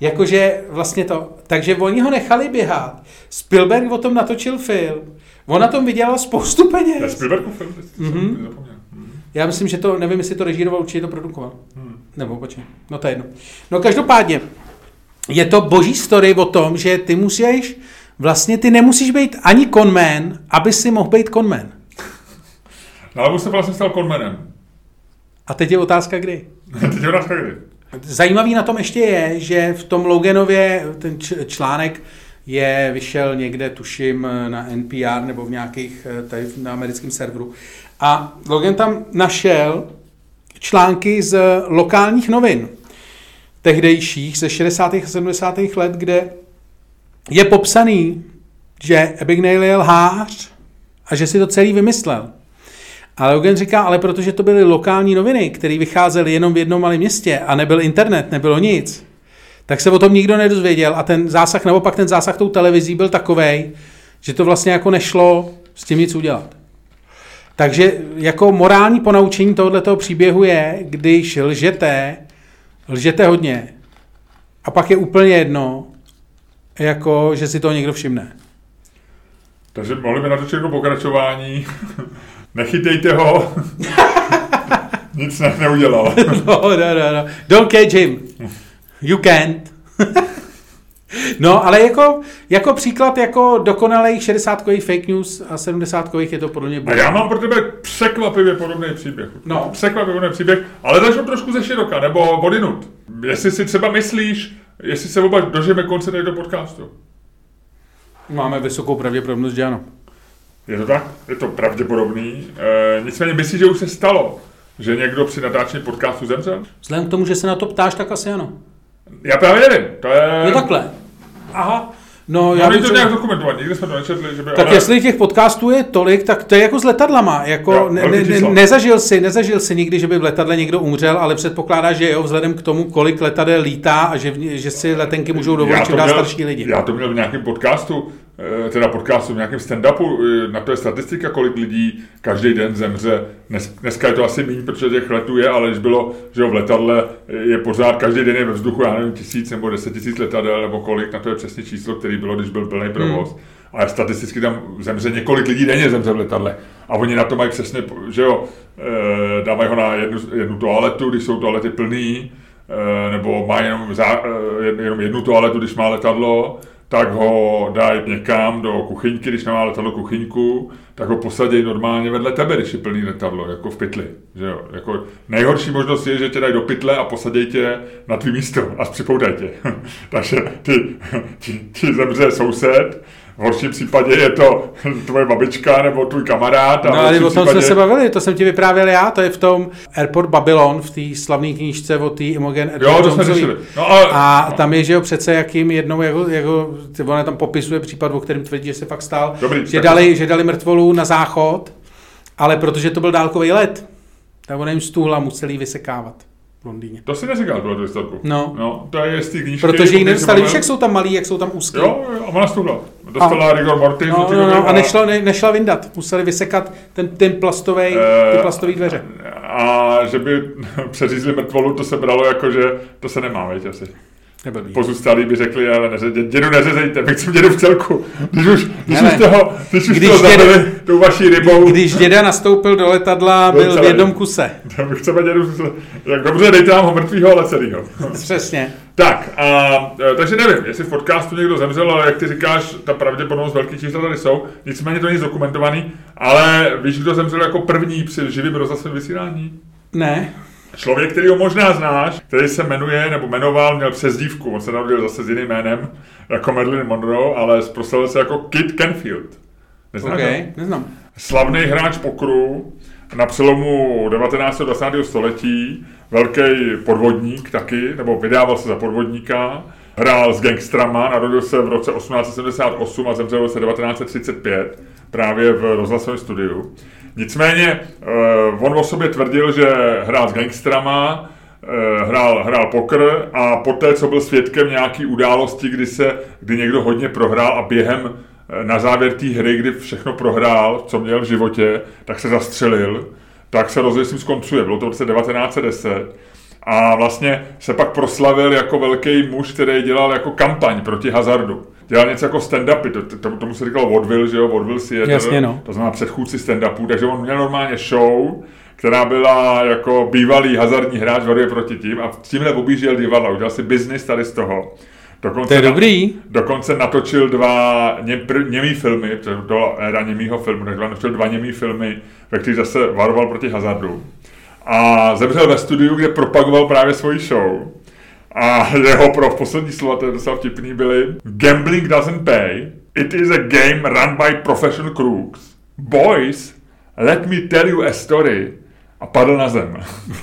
Jakože vlastně to, takže oni ho nechali běhat. Spielberg o tom natočil film. On na tom vydělal spoustu peněz. Spielbergův film, mm-hmm. Já myslím, že to, nevím, jestli to režíroval, určitě to produkoval. Hmm. Nebo počkej, no to je jedno. No každopádně, je to boží story o tom, že ty musíš, vlastně ty nemusíš být ani conman, aby si mohl být conman. No ale už se vlastně stal conmanem. A teď je otázka kdy. teď je otázka kdy. Zajímavý na tom ještě je, že v tom Loganově ten článek je, vyšel někde, tuším, na NPR nebo v nějakých, eh, tady na americkém serveru. A Logan tam našel články z lokálních novin, tehdejších, ze 60. a 70. let, kde je popsaný, že Abigail je lhář a že si to celý vymyslel. Ale Logan říká, ale protože to byly lokální noviny, které vycházely jenom v jednom malém městě a nebyl internet, nebylo nic, tak se o tom nikdo nedozvěděl a ten zásah, naopak ten zásah tou televizí byl takový, že to vlastně jako nešlo s tím nic udělat. Takže jako morální ponaučení tohoto příběhu je, když lžete, lžete hodně a pak je úplně jedno, jako, že si to někdo všimne. Takže mohli by natočit jako pokračování. Nechytejte ho. Nic ne, neudělal. no, no, no, no. Don't catch him. You can't. no, ale jako, jako příklad jako dokonalých 60 fake news a 70 je to podle mě A já mám pro tebe překvapivě podobný příběh. No. Překvapivě podobný příběh, ale začnu trošku ze široka, nebo odinut. Jestli si třeba myslíš, jestli se oba dožijeme konce tohoto podcastu. Máme vysokou pravděpodobnost, že ano. Je to tak? Je to pravděpodobný. E, nicméně myslíš, že už se stalo, že někdo při natáčení podcastu zemřel? Vzhledem k tomu, že se na to ptáš, tak asi ano. Já právě nevím. To je... Je takhle. Aha. No, No, já není bych to nějak dokumentovat, nikdy jsme to nečetli, že by... Tak ale... jestli těch podcastů je tolik, tak to je jako s letadlama. Jako Jo, ne, ne, nezažil, si, nezažil si nikdy, že by v letadle někdo umřel, ale předpokládá, že jo, vzhledem k tomu, kolik letadel lítá a že, že si letenky můžou dovolit čím dál starší lidi. Já to měl v nějakém podcastu, teda podcastu, v nějakém stand-upu, eh, na to je statistika, kolik lidí každý den zemře. Dnes, dneska je to asi méně, protože těch letů je, ale když bylo, že jo, v letadle je pořád, každý den je ve vzduchu, já nevím, tisíc nebo deset tisíc letadel, nebo kolik, na to je přesně číslo, který bylo, když byl plný provoz. Hmm. Ale statisticky tam zemře několik lidí denně zemře v letadle. A oni na to mají přesně, že jo, eh, dávají ho na jednu, jednu toaletu, když jsou toalety plný, eh, nebo má jenom, eh, jenom jednu toaletu, když má letadlo, tak ho dají někam do kuchyňky, když nemá letadlo kuchyňku, tak ho posadí normálně vedle tebe, když je plný letadlo, jako v pytli. Že jo? Jako nejhorší možnost je, že tě dají do pytle a posadí tě na tvý místo a připoutají tě. Takže ty, ti, ti zemře soused, v horším případě je to tvoje babička nebo tvůj kamarád. a No ale o tom případě- jsme se bavili, to jsem ti vyprávěl já, to je v tom Airport Babylon, v té slavné knížce o té Imogen Jo, to jsme řešili. No, ale, A no. tam je, že jo, přece jakým jednou, jako, jako, ona tam popisuje případ, o kterém tvrdí, že se fakt stal, Dobrý, že dali, že dali mrtvolu na záchod, ale protože to byl dálkový let, tak ona jim stůhla museli vysekávat v Londýně. To si neříkal, tuhle tu historku. No. no. to je z té knížky. Protože které nedostali, víš, jak jsou tam malí, jak jsou tam úzký. Jo, a ona stuhla. Dostala rigor mortis. No, ty no, no, a nešla, ne, nešla vyndat. Museli vysekat ten, ten plastový, ty Eh, plastové dveře. A že by přeřízli mrtvolu, to se bralo jako, že to se nemá, veď asi. Pozůstalí by řekli, ale neře, dě- dědu neřezejte, my chceme dědu v celku. Když už, když Hele, už toho, když už když toho děda- zabili tou vaší rybou, Když děda nastoupil do letadla, Byl byl v celý. jednom kuse. tak my chceme dědu, jak dobře, dejte nám ho mrtvýho, ale celýho. Přesně. Tak, a, e, takže nevím, jestli v podcastu někdo zemřel, ale jak ty říkáš, ta pravděpodobnost velký čísla tady jsou, nicméně to není zdokumentovaný, ale víš, kdo zemřel jako první při živém rozhlasovém vysílání? Ne. Člověk, který ho možná znáš, který se jmenuje, nebo jmenoval, měl přezdívku, on se narodil zase s jiným jménem, jako Marilyn Monroe, ale proslavil se jako Kit Canfield. Neznáš OK, ho? neznám. Slavný hráč pokru na přelomu 19. a 20. století, velký podvodník taky, nebo vydával se za podvodníka, hrál s gangstrama, narodil se v roce 1878 a zemřel v roce 1935 právě v rozhlasovém studiu. Nicméně uh, on o sobě tvrdil, že hrál s gangstrama, eh, hrál, hrál pokr a poté, co byl svědkem nějaký události, kdy, se, kdy někdo hodně prohrál a během eh, na závěr té hry, kdy všechno prohrál, co měl v životě, tak se zastřelil, tak se rozhodl, že skoncuje. Bylo to v roce 1910. A vlastně se pak proslavil jako velký muž, který dělal jako kampaň proti hazardu. Dělal něco jako stand-upy, to, to, tomu se říkalo vaudeville, že jo, vaudeville theater, Jasně, no. to znamená předchůdci stand-upů, takže on měl normálně show, která byla jako bývalý hazardní hráč varuje proti tím a tímhle objížděl divadla, udělal si biznis tady z toho. Dokonce To je na- dobrý. Dokonce natočil dva ně, pr, němý filmy, protože to byla éra němýho filmu, takže natočil dva němý filmy, ve kterých zase varoval proti hazardu. A zemřel ve studiu, kde propagoval právě svoji show. A jeho pro poslední slova, to je docela vtipný, byly Gambling doesn't pay. It is a game run by professional crooks. Boys, let me tell you a story. A padl na zem.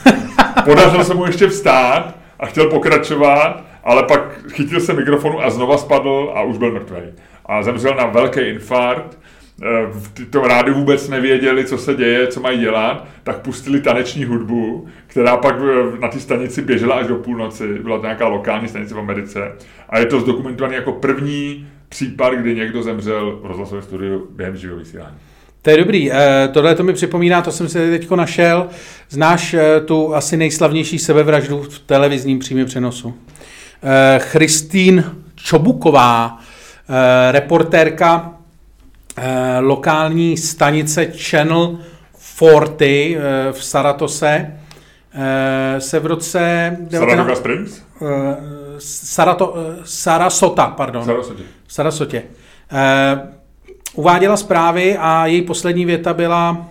Podařilo se mu ještě vstát a chtěl pokračovat, ale pak chytil se mikrofonu a znova spadl a už byl mrtvý. A zemřel na velký infarkt. Eh, V tom rádiu vůbec nevěděli, co se děje, co mají dělat, tak pustili taneční hudbu, která pak eh, na té stanici běžela až do půlnoci. Byla to nějaká lokální stanice v Americe. A je to zdokumentovaný jako první případ, kdy někdo zemřel v rozhlasovém studiu během živého vysílání. To je dobrý. Eh, Tohle to mi připomíná, to jsem si teď našel. Znáš tu asi nejslavnější sebevraždu v televizním přímém přenosu. Christine Čobuková, reportérka eh, lokální stanice Channel 40 eh, v Saratose, eh, se v roce... Saratoga Springs? Eh, Sarato, eh, Sarasota, pardon. Sarasotě. Sarasotě. Eh, uváděla zprávy a její poslední věta byla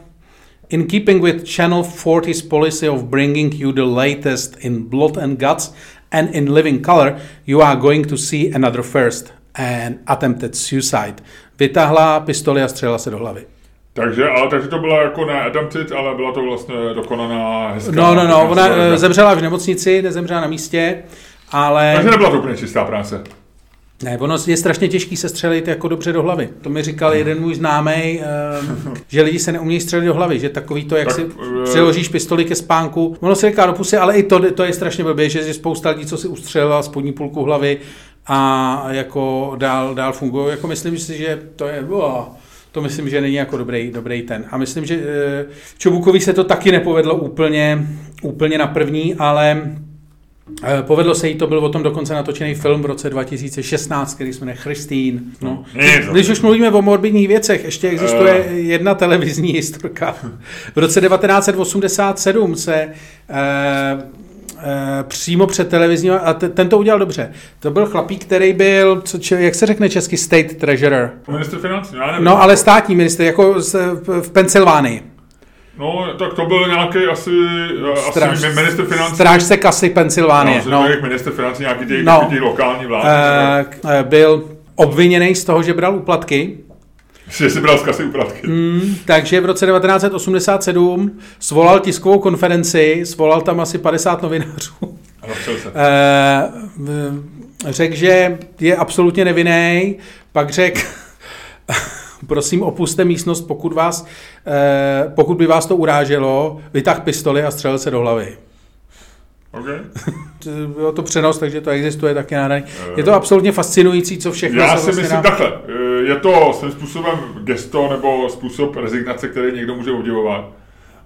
In keeping with Channel 40's policy of bringing you the latest in blood and guts and in living color, you are going to see another first, an attempted suicide. Vytáhla pistoli a střelila se do hlavy. Takže, ale takže to byla jako ne attempted, ale byla to vlastně dokonaná hezká. No, no, no, ona hezká- eh, zemřela v nemocnici, nezemřela na místě, ale... Takže nebyla to úplně čistá práce. Ne, ono je strašně těžký se střelit jako dobře do hlavy. To mi říkal jeden můj známý, že lidi se neumějí střelit do hlavy, že takový to, jak Tak, si eh, přiložíš pistoli ke spánku. Ono se říká do pusy, ale i to, to je strašně blbě, že je spousta lidí, co si ustřelila spodní půlku hlavy a jako dál, dál fungují. Jako myslím si, že to je... Oh, to myslím, že není jako dobrý, dobrý ten. A myslím, že eh, Čobukovi se to taky nepovedlo úplně, úplně na první, ale Eh, Povedlo se jí, to byl o tom dokonce natočený film v roce 2016, který se jmenuje Christine. No. Když už mluvíme o morbidních věcech, ještě existuje jedna televizní historka. V roce 1987 se eh, eh, přímo před televizní, a te- ten to udělal dobře. To byl chlapík, který byl, co, če, jak se řekne česky, state treasurer. Ministr financí, no, já nevím. No, ale státní minister, jako z, v Pensylvánii. No, tak to byl nějaký asi, eh, Stráž- asi minister financí. Strážce kasy Pensylvánie. No, No, no. minister financí nějaký těch, No. no. těch lokální vlády. Eh, eh, byl obviněný z toho, že bral úplatky, že si bral z kasy úplatky. Mm, takže v roce 1987 svolal tiskovou konferenci, svolal tam asi 50 novinářů. A zapřel se. Eh, v- Řekl, že je absolutně nevinný, pak řekl, prosím opuste místnost, pokud, vás, eh, pokud by vás to uráželo, vytah pistoli a střelil se do hlavy. Okay. Bylo to přenos, takže to existuje taky nádaň. Je to absolutně fascinující, co všechno Já se si vlastně myslím dá- takhle. Je to svým způsobem gesto nebo způsob rezignace, který někdo může obdivovat.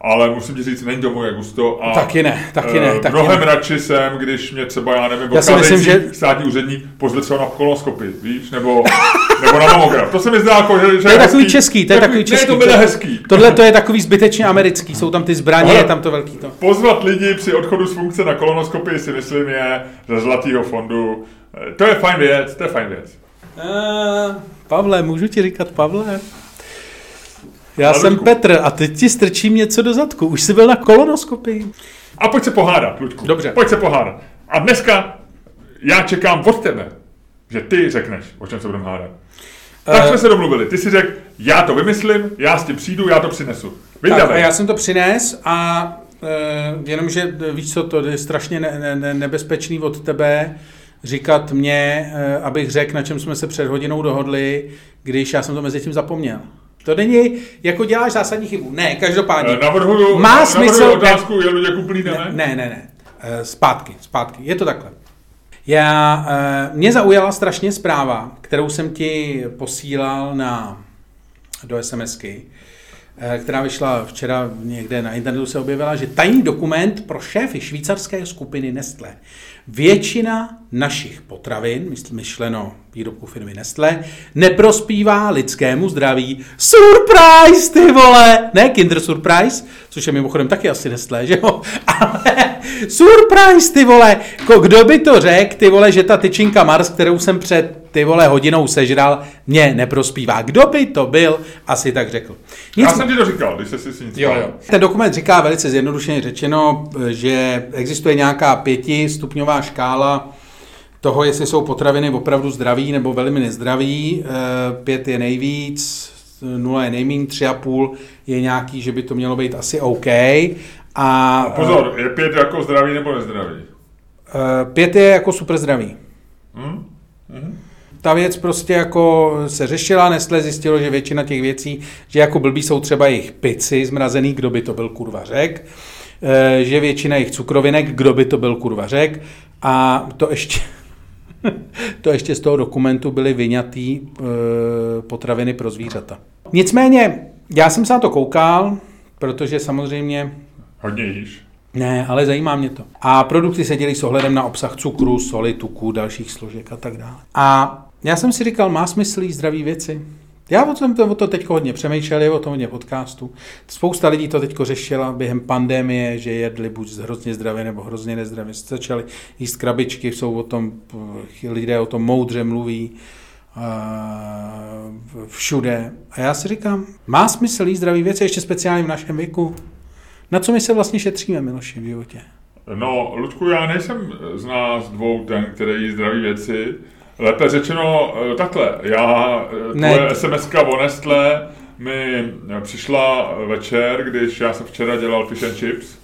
Ale musím ti říct, není to moje gusto. A Taky ne, taky ne, eh, taky mnohem ne. radši jsem, když mě třeba, já nevím, Já si myslím, že- státní úředník pozve třeba na kolonoskopy, víš, nebo, nebo na mamograf. To se mi zdá jako, že, že To je takový hezký. český, to je takový Ne, český. to bude hezký. Tohle to je takový zbytečně americký, jsou tam ty zbraně, Ale- je tam to velký to. Pozvat lidi při odchodu z funkce na kolonoskopii si myslím je ze Zlatého fondu. Eh, To je fajn věc, to je fajn věc. Uh, Pavle, můžu ti říkat Pavle? Já Ale jsem. Petr a teď ti strčím něco do zadku. Už jsi byl na kolonoskopii. A pojď se pohádat, Luďku. Dobře. Pojď se pohádat. A dneska já čekám od tebe, že ty řekneš, o čem se budeme hádat. Tak Eh. jsme se domluvili. Ty si řekl, já to vymyslím, já s tím přijdu, já to přinesu. Tak, a já jsem to přines a uh, jenomže eh, víš co, to je strašně ne, ne, ne, nebezpečný od tebe říkat mě, uh, abych řekl, na čem jsme se před hodinou dohodli, když já jsem to mezi tím zapomněl. To není, jako děláš zásadní chybu. Ne, každopádně. Eh, Navrhuju, Má navrhuju smysl- otázku, je Luděk úplný ne? Ne, ne, ne. Eh, Zpátky, zpátky. Je to takhle. Já, eh, mě zaujala strašně zpráva, kterou jsem ti posílal na, do SMSky, eh, která vyšla včera někde na internetu, se objevila, že tajný dokument pro šéfy švýcarské skupiny Nestlé. Většina našich potravin, myšleno výrobků firmy Nestlé, neprospívá lidskému zdraví. Surprise, ty vole! Ne Kinder Surprise, což je mimochodem taky asi Nestlé, že jo? Ale surprise, ty vole! Kdo by to řekl, ty vole, že ta tyčinka Mars, kterou jsem před ty vole hodinou sežral, mě neprospívá. Kdo by to byl, asi tak řekl. Já jsem ti to říkal, když jsi si nic Jo, jo. Ten dokument říká velice zjednodušeně řečeno, že existuje nějaká pětistupňová škála toho, jestli jsou potraviny opravdu zdraví nebo velmi nezdraví. Eh, Pět je nejvíc, nula je nejméně, tři a půl je nějaký, že by to mělo být asi OK. A Pozor, je pět jako zdravý nebo nezdravý? eh, pět je jako super zdravý. Hm? Ta věc prostě jako se řešila, Nestlé zjistilo, že většina těch věcí, že jako blbý jsou třeba jejich pici zmrazený, kdo by to byl kurva řek, Eh, že většina jejich cukrovinek, kdo by to byl kurva řek a to ještě, to ještě z toho dokumentu byly vyňatý eh, potraviny pro zvířata. Nicméně, já jsem se na to koukal, protože samozřejmě Hodně jíš. ne, ale zajímá mě to. A produkty se dělí s ohledem na obsah cukru, soli, tuku, dalších složek a tak dále. A já jsem si říkal, má smysl jíst zdraví věci? Já o tom, o to teď hodně přemýšlel, je o tom hodně podcastů. Spousta lidí to teď řešila během pandemie, že jedli buď hrozně zdravě nebo hrozně nezdravě. Začali jíst krabičky, jsou o tom, lidé o tom moudře mluví všude. A já si říkám, má smysl jíst zdravý věci, ještě speciálně v našem věku? Na co my se vlastně šetříme, Miloši, v životě? No, Ludku, já nejsem z nás dvou ten, který jí zdraví věci. Lépe řečeno eh, takhle, já, eh, ne. tvoje SMS-ka o Nestle mi přišla večer, když já jsem včera dělal fish and chips,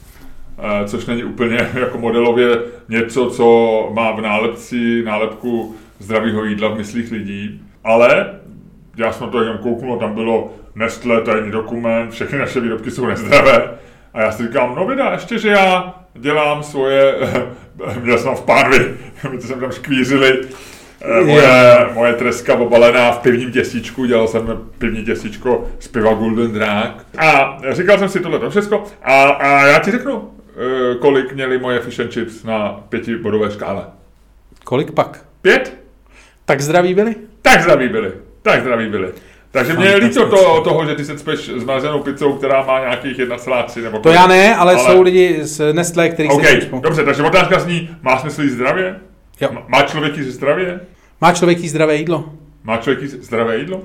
eh, což není úplně jako modelově něco, co má v nálepci, nálepku zdravého jídla v myslích lidí, ale já jsem to jenom kouknul, tam bylo Nestle, tajný dokument, všechny naše výrobky jsou nezdravé. A já si říkám, no vida, ještě, že já dělám svoje, měl jsem v pánvi, my to jsem tam škvířili, eh, moje, moje treska obalená v pivním těstíčku, dělal jsem pivní těstíčko z piva Golden Drag. A říkal jsem si tohle to všechno a, a já ti řeknu, eh, kolik měli moje fish and chips na pětibodové škále. Kolik pak? Pět? Tak zdraví byli? Tak zdraví byli, tak zdraví byli. Takže mě je líto to, toho, že ty se cpeš zmařenou pizzou, která má nějakých 1,3 nebo To já ne, ale, ale... jsou lidi z Nestlé, kteří okay, se dobře, takže otázka zní, má smysl jíst zdravě? Jo. Má člověk jíst zdravě? Má člověk jíst zdravé jídlo? Má člověk jíst zdravé jídlo?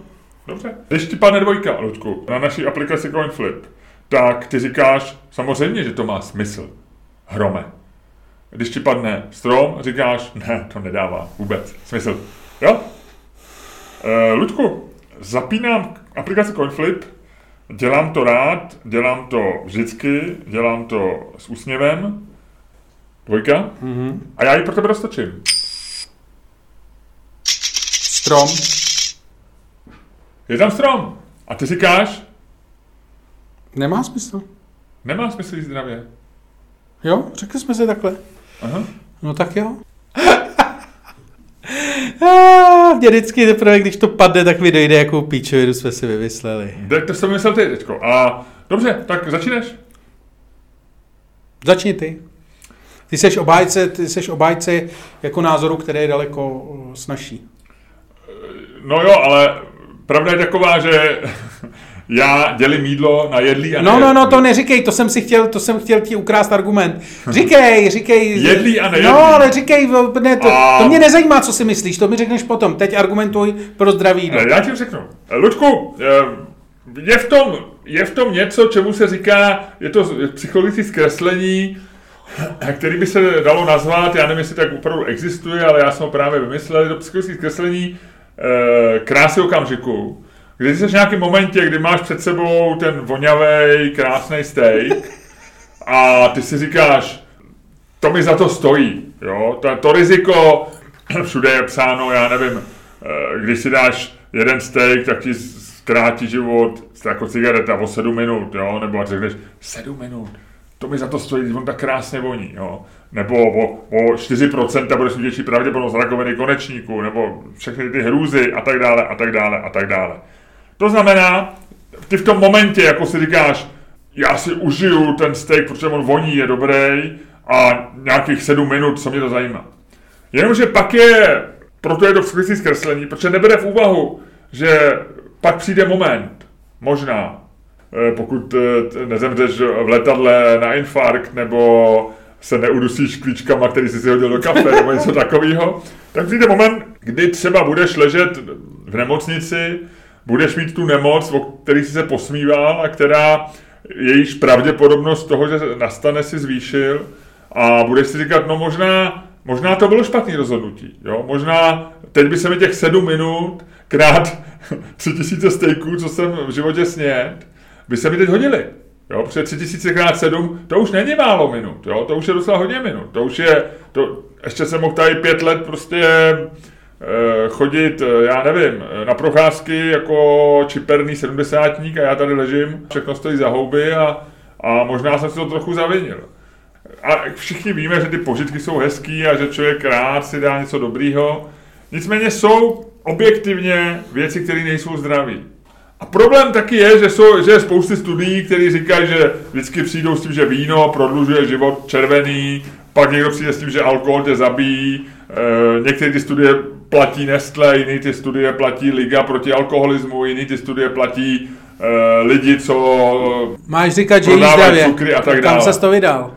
Dobře. Když ti padne dvojka, Ludku, na naší aplikaci CoinFlip, tak ty říkáš samozřejmě, že to má smysl. Hrome. Když ti padne strom, říkáš, ne, to nedává vůbec smysl. Jo? E, Ludku, zapínám aplikaci CoinFlip, dělám to rád, dělám to vždycky, dělám to s úsměvem. Dvojka. Mm-hmm. A já ji pro tebe roztočím. Strom. Je tam strom. A ty říkáš? Nemá smysl. Nemá smysl jít zdravě. Jo, řekli jsme si takhle. Aha. No tak jo. Mě vždycky teprve, když to padne, tak mi dojde, jakou píčovinu jsme si vymysleli. Tak to jsem myslel ty teďko. A dobře, tak začínáš? Začni ty. Ty seš obájce, ty seš obájce jako názoru, který je daleko uh, snažší. No jo, ale pravda je taková, že já dělím jídlo na jedlí a No, no, no, to neříkej, to jsem si chtěl, to jsem chtěl ti ukrást argument. Říkej, říkej. Jedlí a nejedlí. No, ale říkej, ne, to, a... to mě nezajímá, co si myslíš, to mi řekneš potom. Teď argumentuj pro zdraví jídlo. Já ti řeknu. Ludku, eh, je v tom, je v tom něco, čemu se říká, je to psychologické zkreslení, který by se dalo nazvat, já nevím, jestli tak opravdu existuje, ale já jsem ho právě vymyslel, je to psychologické zkreslení krásy okamžiku když jsi v nějakém momentě, kdy máš před sebou ten vonavý, krásný steak a ty si říkáš, to mi za to stojí, jo, to, to riziko, všude je psáno, já nevím, eh, když si dáš jeden steak, tak ti zkrátí život jako cigareta o 7 minut, jo, nebo a řekneš 7 minut, to mi za to stojí, on tak krásně voní, jo. Nebo o, o 4% budeš mít větší pravděpodobnost rakoviny konečníku, nebo všechny ty hrůzy a tak dále, a tak dále, a tak dále. To znamená, ty v tom momentě, jako si říkáš, já si užiju ten steak, protože on voní, je dobrý a nějakých sedm minut, co mě to zajímá. Jenomže pak je, proto je to psychické zkreslení, protože nebere v úvahu, že pak přijde moment, možná, pokud eh, nezemřeš v letadle na infarkt, nebo se neudusíš klíčkama, který jsi si hodil do kafe, nebo něco takového, tak přijde moment, kdy třeba budeš ležet v nemocnici budeš mít tu nemoc, o který jsi se posmíval a která jejíž pravděpodobnost toho, že nastane, si zvýšil a budeš si říkat, no možná, možná to bylo špatný rozhodnutí, jo? možná teď by se mi těch sedm minut krát tři tisíce stejků, co jsem v životě sněd, by se mi teď hodili. Jo, protože 3000 krát 7, to už není málo minut, jo, to už je docela hodně minut, to už je, to, ještě jsem mohl tady pět let prostě Eh, chodit, eh, já nevím, eh, na procházky jako čiperný sedmdesátník a já tady ležím, všechno stojí za houby a, a možná jsem si to trochu zavinil. A všichni víme, že ty požitky jsou hezký a že člověk rád si dá něco dobrýho. Nicméně jsou objektivně věci, které nejsou zdraví. A problém taky je, že, jsou, že je spousty studií, které říkají, že vždycky přijdou s tím, že víno prodlužuje život červený, pak někdo přijde s tím, že alkohol tě zabíjí, e, některé ty studie platí Nestle, jiné ty studie platí Liga proti alkoholismu, jiné ty studie platí e, lidi, co Máš říkat, že jí prodávají zdravě. cukry a tak Kam dále. se to vydal?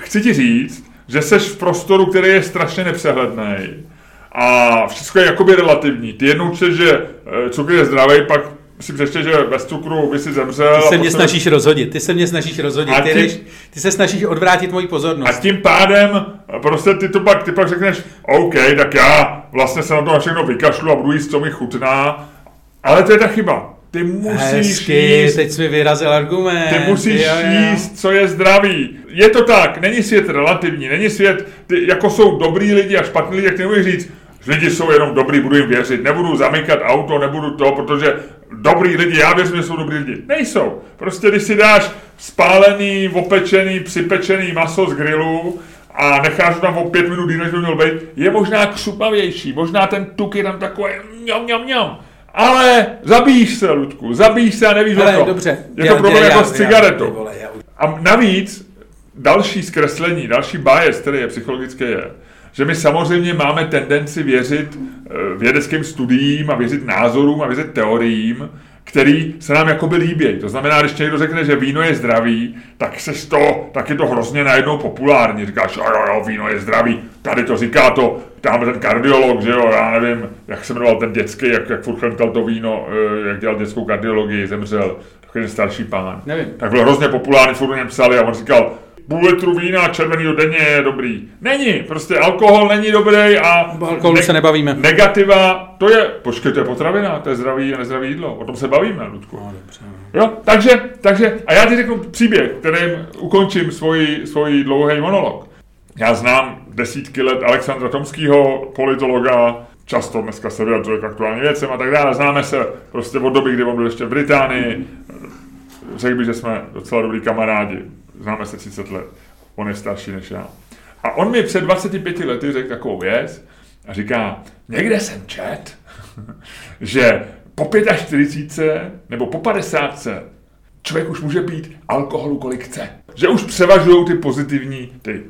Chci ti říct, že seš v prostoru, který je strašně nepřehledný a všechno je jakoby relativní. Ty jednou čteš, že e, cukr je zdravý, pak si přečteš, že bez cukru by si zemřel. Ty a se mě snažíš rozhodit, ty se mě snažíš rozhodit, A ty, ty- jdeš, ty se snažíš odvrátit moji A pozornost. tím pádem prostě ty to pak, ty pak řekneš, OK, tak já vlastně se na to na všechno vykašlu a budu jíst, co mi chutná, ale to je ta chyba. Ty musíš Hezky, jíst, teď jsi mi vyrazil argument. ty musíš jo, jo. jíst, co je zdravý. Je to tak, není svět relativní, není svět, ty, jako jsou dobrý lidi a špatní lidi, jak ty říct, lidi jsou jenom dobrý, budu jim věřit, nebudu zamykat auto, nebudu to, protože dobrý lidi, já věřím, že jsou dobrý lidi. Nejsou. Prostě když si dáš spálený, opečený, připečený maso z grilu a necháš ho tam o pět minut, než by měl být, je možná křupavější, možná ten tuk je tam takový mňam, mňam, mňam. Ale zabíjíš se, Ludku, zabíjíš se a nevíš Hele, o to. dobře. Je to problém jako s ty cigaretou. vole, já už- A navíc další zkreslení, další bias, který je psychologické, je, že my samozřejmě máme tendenci věřit eh, vědeckým studiím a věřit názorům a věřit teoriím, který se nám jakoby líbí. To znamená, když někdo řekne, že víno je zdravý, tak se to, tak je to hrozně najednou populární. Říkáš, jo, jo, jo, víno je zdravý. Tady to říká to, tam ten kardiolog, že jo, já nevím, jak se jmenoval ten dětský, jak, jak furt chlental to víno, eh, jak dělal dětskou kardiologii, zemřel, takový ten starší pán. Nevím. Tak byl hrozně populární, furt psali a on říkal, půl litru vína červeného denně je dobrý. Není, prostě alkohol není dobrý a... O alkoholu se nebavíme. Negativa, to je, počkej, to je potravina, to je zdravý a nezdravý jídlo, o tom se bavíme, Ludku. No, dobře, no. Jo, takže, takže, a já ti řeknu příběh, kterým ukončím svůj, svůj dlouhý monolog. Já znám desítky let Alexandra Tomského, politologa, často dneska se vyjadřuje k aktuálním věcem a tak dále. Známe se prostě od doby, kdy on byl ještě v Británii. Řekl bych, že jsme docela dobrý kamarádi. Známe se 30 let. On je starší než já. A on mi před 25 lety řekl takovou věc a říká, někde jsem čet, že po 45 nebo po 50 člověk už může pít alkoholu kolik chce. Že už převažují ty pozitivní ty.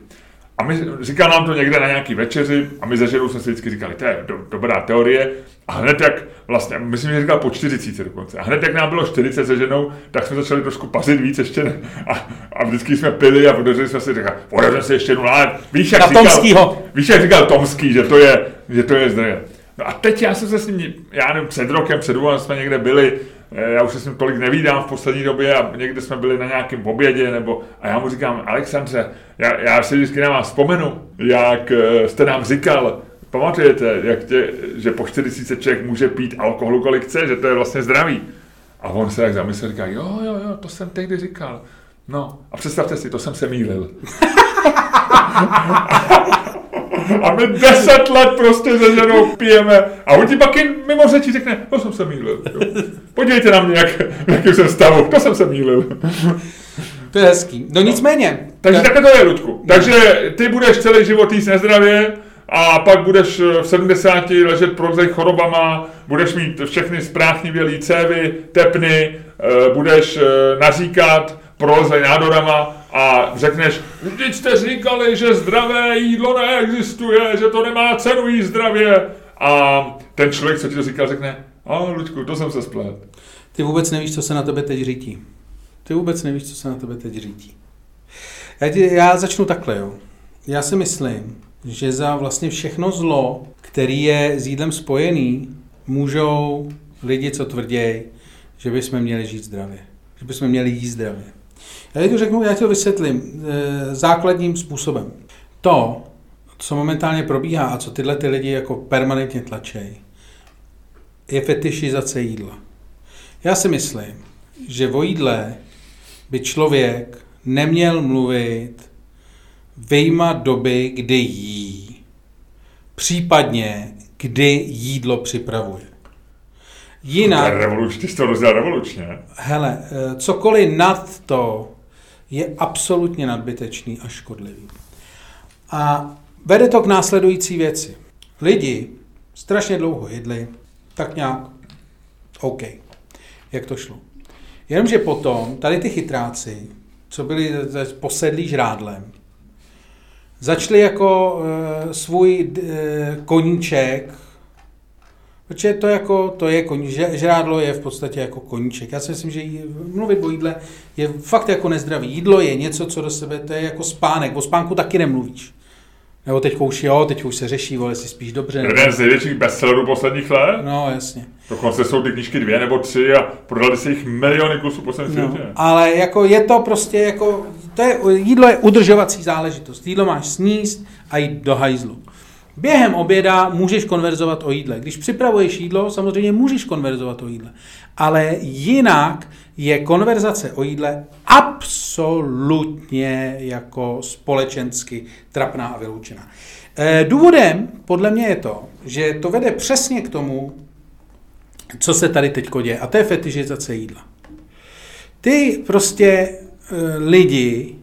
A my, říkal nám to někde na nějaký večeři a my za ženou jsme si vždycky říkali, to je do, dobrá teorie. A hned jak, vlastně, myslím, že říkal po 40 dokonce. A hned jak nám bylo 40 se ženou, tak jsme začali trošku pařit víc ještě. Ne? A, a vždycky jsme pili a podařili jsme si říkat, podařili se ještě jednu ale víš, jak říkal, Tomskýho. Víš, jak říkal Tomský, že to je, že to je zdroje. No a teď já jsem se s ním, já nevím, před rokem, před dvěma jsme někde byli, já už se s ním tolik nevídám v poslední době a někde jsme byli na nějakém obědě, nebo, a já mu říkám, Alexandře, já, já si vždycky na vás vzpomenu, jak eh, jste nám říkal, pamatujete, jak tě, že po 40 člověk může pít alkoholu kolik chce, že to je vlastně zdravý. A on se tak zamyslel, říká, jo, jo, jo, to jsem tehdy říkal. No, a představte si, to jsem se mýlil. A my deset let prostě se ženou pijeme a on ti pak jen mimo řeči řekne, to jsem se mýlil. Jo. Podívejte na mě, jak, v jakém jsem stavu, to jsem se mýlil. To je hezký. No nicméně. Takže tak- takhle to je, Ludku. Takže ty budeš celý život jíst nezdravě a pak budeš v 70 ležet prozej chorobama, budeš mít všechny spráchnivělý cévy, tepny, eh, budeš eh, naříkat, prolezej nádorama a řekneš, vždyť jste říkali, že zdravé jídlo neexistuje, že to nemá cenu jíst zdravě. A ten člověk, co ti to říkal, řekne, a Luďku, to jsem se splet. Ty vůbec nevíš, co se na tebe teď řítí. Ty vůbec nevíš, co se na tebe teď řítí. Já, ti, já začnu takhle, jo. Já si myslím, že za vlastně všechno zlo, který je s jídlem spojený, můžou lidi, co tvrdějí, že bychom měli žít zdravě. Že bychom měli jíst zdravě. Já ti řeknu, já ti to vysvětlím e, základním způsobem. To, co momentálně probíhá a co tyhle ty lidi jako permanentně tlačejí, je fetišizace jídla. Já si myslím, že o jídle by člověk neměl mluvit vyjma doby, kdy jí, případně kdy jídlo připravuje. To je Jinak, revoluč, ty jsi to rozdělal revolučně. hele, eh, cokoliv nad to je absolutně nadbytečný a škodlivý. A vede to k následující věci. Lidi strašně dlouho jedli, tak nějak OK. Jak to šlo? Jenomže potom tady ty chytráci, co byli posedlí žrádlem, začali jako uh, svůj uh, koníček, protože to, jako, to je koní, žrádlo je v podstatě jako koníček. Já si myslím, že jí, mluvit o jídle je fakt jako nezdravý. Jídlo je něco, co do sebe, to je jako spánek. O spánku taky nemluvíš. Nebo teď už jo, teď už se řeší, vole, si spíš dobře. Jeden z největších bestsellerů posledních let. No, jasně. Dokonce jsou ty knížky dvě nebo tři a prodali se jich miliony kusů po celém No, světě. ale jako je to prostě jako, to je, jídlo je udržovací záležitost. Jídlo máš sníst a jít do hajzlu. Během oběda můžeš konverzovat o jídle. Když připravuješ jídlo, samozřejmě můžeš konverzovat o jídle. Ale jinak je konverzace o jídle absolutně jako společensky trapná a vyloučená. Eh, Důvodem podle mě je to, že to vede přesně k tomu, co se tady teď děje, a to je fetišizace jídla. Ty prostě e, lidi,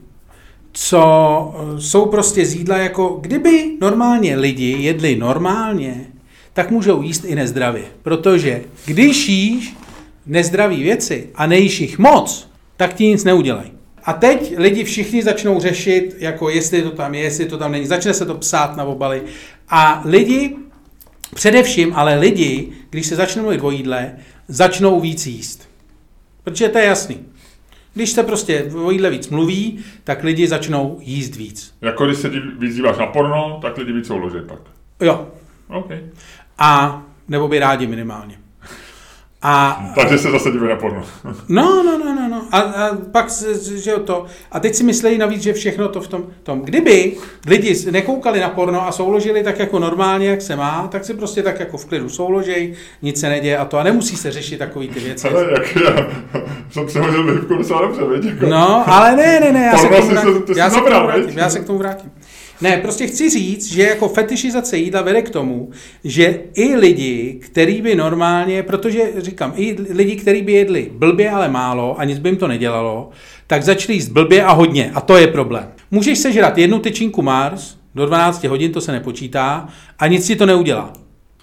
co e, jsou prostě z jídla jako, kdyby normálně lidi jedli normálně, tak můžou jíst i nezdravě. Protože když jíš nezdraví věci a nejíš jich moc, tak ti nic neudělají. A teď lidi všichni začnou řešit, jako jestli to tam je, jestli to tam není. Začne se to psát na obaly. A lidi, především ale lidi, když se začnou mluvit o jídle, začnou víc jíst. Protože to je jasný. Když se prostě o jídle víc mluví, tak lidi začnou jíst víc. Jako když se víc díváš na porno, tak lidi víc ložit pak. Jo. OK. A nebo by rádi minimálně. A Takže se zase na porno. No, no, no, no, no. A, a pak, že to. A teď si myslejí navíc, že všechno to v tom, tom. Kdyby lidi nekoukali na porno a souložili tak jako normálně, jak se má, tak si prostě tak jako v klidu souložej, nic se neděje a to. A nemusí se řešit takový ty věci. Ale jak já jsem přehodil výhybku docela dobře, viď? Jako. No, ale ne, ne, ne, já se k Porno tomu se- vrátím. k tomu já se k tomu vrátím. Ne, prostě chci říct, že jako fetišizace jídla vede k tomu, že i lidi, který by normálně, protože říkám, i lidi, kteří by jedli blbě, ale málo a nic by jim to nedělalo, tak začali jíst blbě a hodně a to je problém. Můžeš sežrat jednu tyčinku Mars, do 12 hodin to se nepočítá a nic ti to neudělá.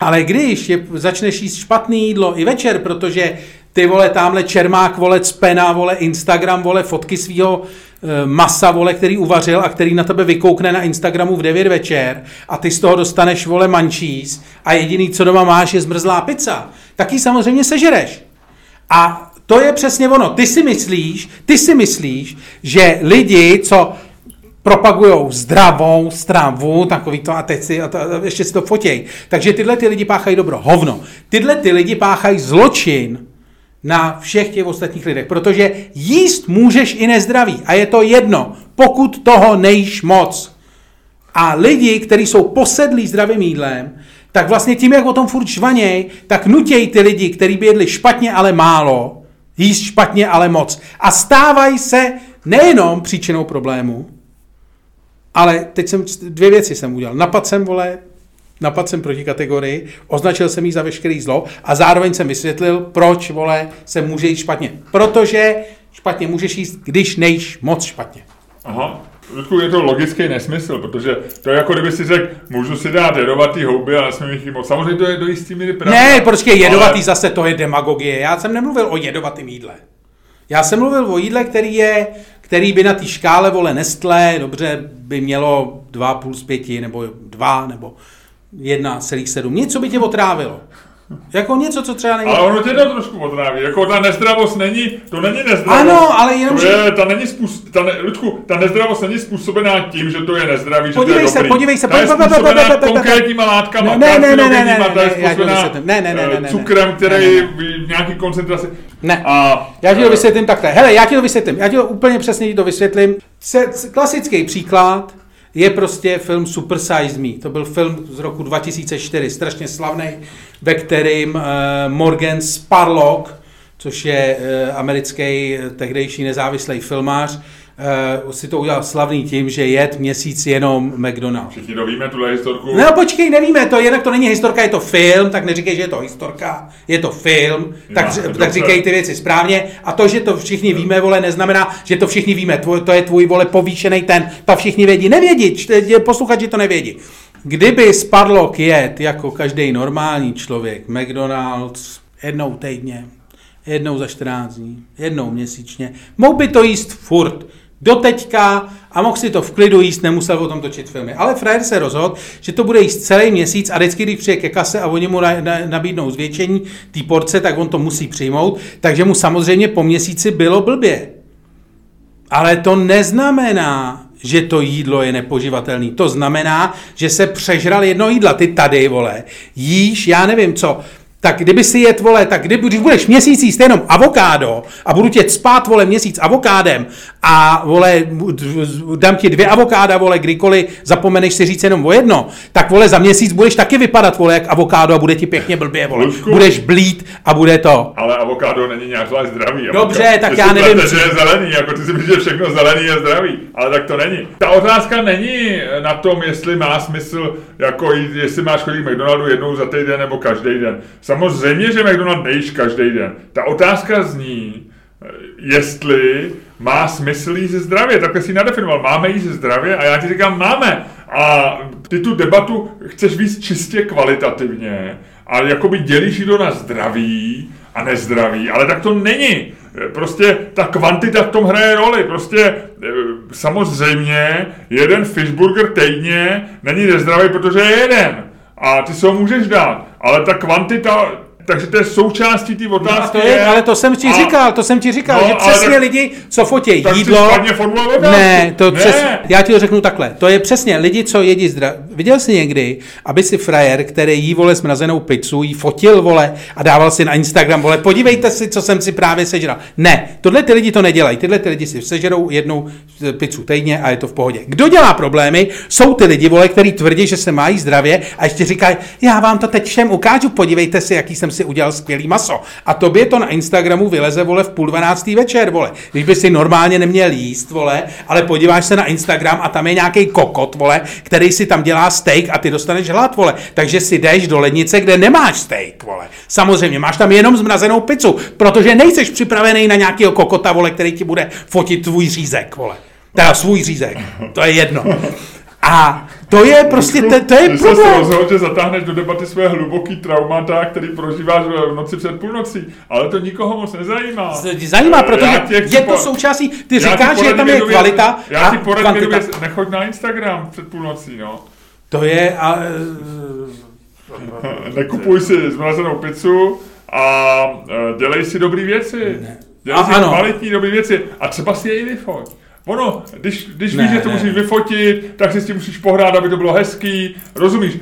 Ale když je, začneš jíst špatný jídlo i večer, protože ty vole tamhle Čermák, vole Cpena, vole Instagram, vole fotky svého masa, vole, který uvařil a který na tebe vykoukne na Instagramu v 9 večer a ty z toho dostaneš, vole, mančís a jediný, co doma máš, je zmrzlá pizza, tak ji samozřejmě sežereš. A to je přesně ono. Ty si myslíš, ty si myslíš, že lidi, co propagují zdravou stravu, takový to a teď si, a to, a ještě si to fotěj. Takže tyhle ty lidi páchají dobro, hovno. Tyhle ty lidi páchají zločin na všech těch ostatních lidech, protože jíst můžeš i nezdraví a je to jedno, pokud toho nejíš moc. A lidi, kteří jsou posedlí zdravým jídlem, tak vlastně tím, jak o tom furt žvaněj, tak nutěj ty lidi, kteří by jedli špatně, ale málo, jíst špatně, ale moc. A stávají se nejenom příčinou problému, ale teď jsem dvě věci jsem udělal. Napad jsem, vole, napad jsem proti kategorii, označil jsem jí za veškerý zlo a zároveň jsem vysvětlil, proč, vole, se může jíst špatně. Protože špatně můžeš jíst, když nejíš moc špatně. Aha. Ludku, je to logický nesmysl, protože to je jako kdyby si řekl, můžu si dát jedovatý houby, ale nesmím jich moc. Samozřejmě to je do jistý míry pravda. Ne, počkej, jedovatý ale- zase to je demagogie. Já jsem nemluvil o jedovatém jídle. Já jsem mluvil o jídle, který je, který by na té škále vole Nestlé, dobře, by mělo 2,5 z 5, nebo 2, nebo 1,7. Něco by tě otrávilo. Jako něco, co třeba není. Ale ono tě to trošku otráví. Jako ta nezdravost není, to není nezdravost. Ano, ale jenom, to že- je, ta není způs, ta ne, Ludku, ta nezdravost není způsobená tím, že to je nezdravý, že Podívej to je se, dobrý. podívej se, ta je způsobená konkrétníma látkama, Ne, ne, ne, ne, ne, ne, ta je ne, způsobená. Ne, ne, ne, eh, ne, ne, cukrem, který ne. v nějaký koncentraci. Ne. A, Já ti to eh, vysvětlím takhle. Hele, já ti to vysvětlím. Já ti to úplně přesně ti to vysvětlím. Se, klasický příklad je prostě film Super Size Me. To byl film z roku 2004, strašně slavný, ve kterým uh, Morgan Spurlock, což je uh, americký eh, tehdejší nezávislý filmář, uh, si to udělal slavný tím, že jet měsíc jenom McDonald's. Všichni to víme, tuhle historku. No počkej, nevíme, to jinak to není historka, je to film, tak neříkej, že je to historka, je to film, tak, ř- dobře. tak říkej ty věci správně. A to, že to všichni víme, vole, neznamená, že to všichni víme, tvoj, to je tvůj, vole, povýšený ten, to všichni vědí, nevědí, posluchači to nevědí. Kdyby Sparlock jet jako každý normální člověk, McDonald's, jednou týdně, jednou za 14 dní, jednou měsíčně, mohl by to jíst furt. Do teďka a mohl si to v klidu jíst, nemusel o tom točit filmy. Ale frajer se rozhodl, že to bude jíst celý měsíc a vždycky, když přijde ke kase a oni mu na, na, nabídnou zvětšení té porce, tak on to musí přijmout. Takže mu samozřejmě po měsíci bylo blbě. Ale to neznamená, že to jídlo je nepoživatelné. To znamená, že se přežral jedno jídla. Ty tady, vole, jíš, já nevím co, tak kdyby si jet, vole, tak kdyby, když budeš měsíc jíst jenom avokádo a budu tě spát, vole, měsíc avokádem a, vole, dám ti dvě avokáda, vole, kdykoliv zapomeneš si říct jenom o jedno, tak, vole, za měsíc budeš taky vypadat, vole, jak avokádo a bude ti pěkně blbě, vole. Lužku. Budeš blít a bude to. Ale avokádo není nějak zvlášť zdravý. Dobře, Avokádo. tak Ty já nevím, plete, že je zelený, jako ty si myslíš, že všechno zelený je zdravý, ale tak to není. Ta otázka není na tom, jestli má smysl, jako jít, jestli máš chodit k McDonaldu jednou za týden nebo každý den. Samozřejmě, že McDonald nejíš každý den. Ta otázka zní, eh, jestli má smysl jíst zdravě. Takhle si ji nadefinoval. Máme jíst zdravě a já ti říkám, máme. A ty tu debatu chceš víc čistě kvalitativně a jakoby dělíš jídlo na zdraví a nezdraví, ale tak to není. Prostě ta kvantita v tom hraje roli. Prostě e, samozřejmě jeden fishburger týdně není nezdravý, protože je jeden. A ty se ho můžeš dát. Ale ta kvantita, takže to je součástí té No otázky. to je, ale to jsem ti a- říkal, to jsem ti říkal, No, že přesně tak- lidi, co fotí tak jídlo. Ne, to Ne. přes, já ti to řeknu takhle. To je přesně lidi, co jedí zdra... Viděl jsi někdy, aby si frajer, který jí, vole, smrazenou pizzu, jí fotil, vole, a dával si na Instagram, vole, podívejte si, co jsem si právě sežral. Ne, tohle ty lidi to nedělají. Tyhle ty lidi si sežerou jednou eh, pizzu týdně a je to v pohodě. Kdo dělá problémy, jsou ty lidi, vole, který tvrdí, že se mají zdravě a ještě říkají, já vám to teď všem ukážu, podívejte si, jaký jsem si udělal skvělý maso. A tobě to na Instagramu vyleze, vole, v půl dvanáctý večer, vole. Když by si normálně neměl jíst, vole, ale podíváš se na Instagram a tam je nějaký kokot, vole, který si tam dělá steak a ty dostaneš hlad, vole. Takže si jdeš do lednice, kde nemáš steak, vole. Samozřejmě, máš tam jenom zmrazenou pizzu, protože nejseš připravený na nějakého kokota, vole, který ti bude fotit tvůj řízek, vole. Teda svůj řízek, to je jedno. A to je prostě, to, to je Ty se problém. rozhodl, že zatáhneš do debaty své hluboký traumata, který prožíváš v noci před půlnocí, ale to nikoho moc nezajímá. Zajímá, protože chci je to součástí, ty říkáš, že tam je kvalita Já ti poradím jednu kvantita. věc, nechoď na Instagram před půlnocí, no. To je, a, Nekupuj si zmrazenou pizzu a e, dělej si dobré věci. Dělej A si ano. kvalitní dobré věci a třeba si je i vyfoť. Ono, když, když Ne, víš, že to ne, musíš vyfotit, tak si s tím musíš pohrát, aby to bylo hezký. Rozumíš?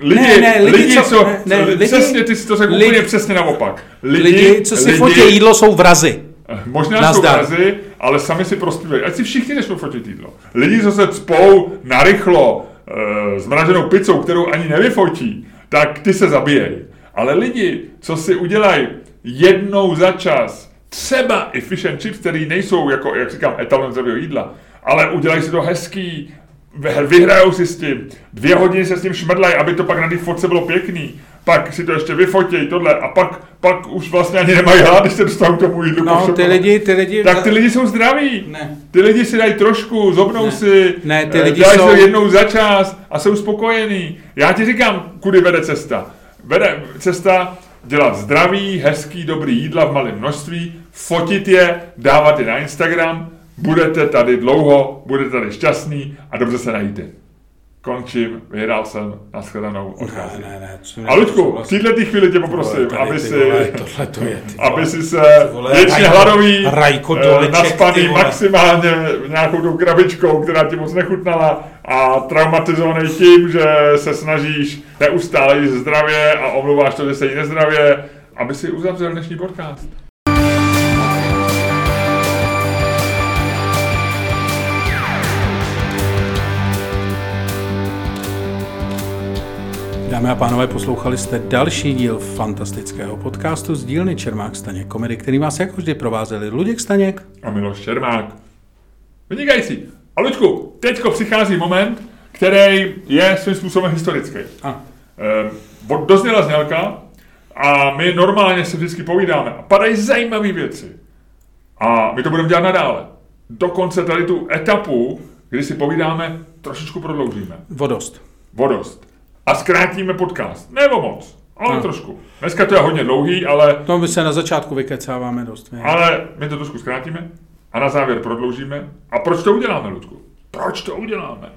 Lidi, Ne, ne, lidi, lidi, co- co, ne, ne, lidi- přesně, ty si to řekl lidi- úplně přesně naopak. lidi, co si fotí jídlo, jsou vrazy. Možná Nazdar. jsou vrazy, ale sami si prospívají. Ať si všichni začnou fotit jídlo. Lidi, co se cpou narychlo e, zmraženou pizzou, kterou ani nevyfotí, tak ty se zabíjejí. Ale lidi, co si udělají jednou za čas, třeba i fish and chips, který nejsou, jako, jak říkám, etalon zdravého jídla, ale udělají si to hezký, vy- vyhrajou si s tím, dvě hodiny se s tím šmrdlají, aby to pak na té fotce bylo pěkný, pak si to ještě vyfotějí, tohle, a pak, pak už vlastně ani nemají hlad, když se dostanou k tomu jídlu. No, ty lidi, ty lidi... Tak ty lidi jsou zdraví. Ne. Ty lidi si dají trošku, zobnou Ne. si, Ne, ty eh, lidi dají jsou- jednou za čas a jsou spokojení. Já ti říkám, kudy vede cesta. Vede cesta dělat zdravý, hezký, dobrý jídla v malém množství, fotit je, dávat je na Instagram, budete tady dlouho, budete tady šťastný a dobře se najíte. Končím, vyhrál jsem, nashledanou, Ne, odcházím. ne, ne. co A Luďku, v této chvíli tě poprosím, Vole, aby si, vole, tohle to je, ty aby vole. si se vole, věčně hladový, Rajko eh, Doleček, naspaný vole. maximálně nějakou tou krabičkou, která ti moc nechutnala a traumatizovaný tím, že se snažíš neustále jíst zdravě a omluváš to, že se jí nezdravě, aby si uzavřel dnešní podcast. Dámy a pánové, poslouchali jste další díl fantastického podcastu z dílny Čermák Staněk komedy, který vás jako vždy provázeli Luděk Staněk. A Miloš Čermák. Vynikající. A Luďku, teďko přichází moment, který je svým způsobem historický. A, Eh, od- dozněla znělka a my normálně se vždycky povídáme a padají zajímavé věci. A my to budeme dělat nadále. Dokonce tady tu etapu, kdy si povídáme, trošičku prodloužíme. vodost. Vodost. A zkrátíme podcast. Ne o moc, ale No. trošku. Dneska to je hodně dlouhý, ale, To my se na začátku vykecáváme dost. My. ale my to trošku zkrátíme. A na závěr prodloužíme. A proč to uděláme, Ludku? Proč to uděláme?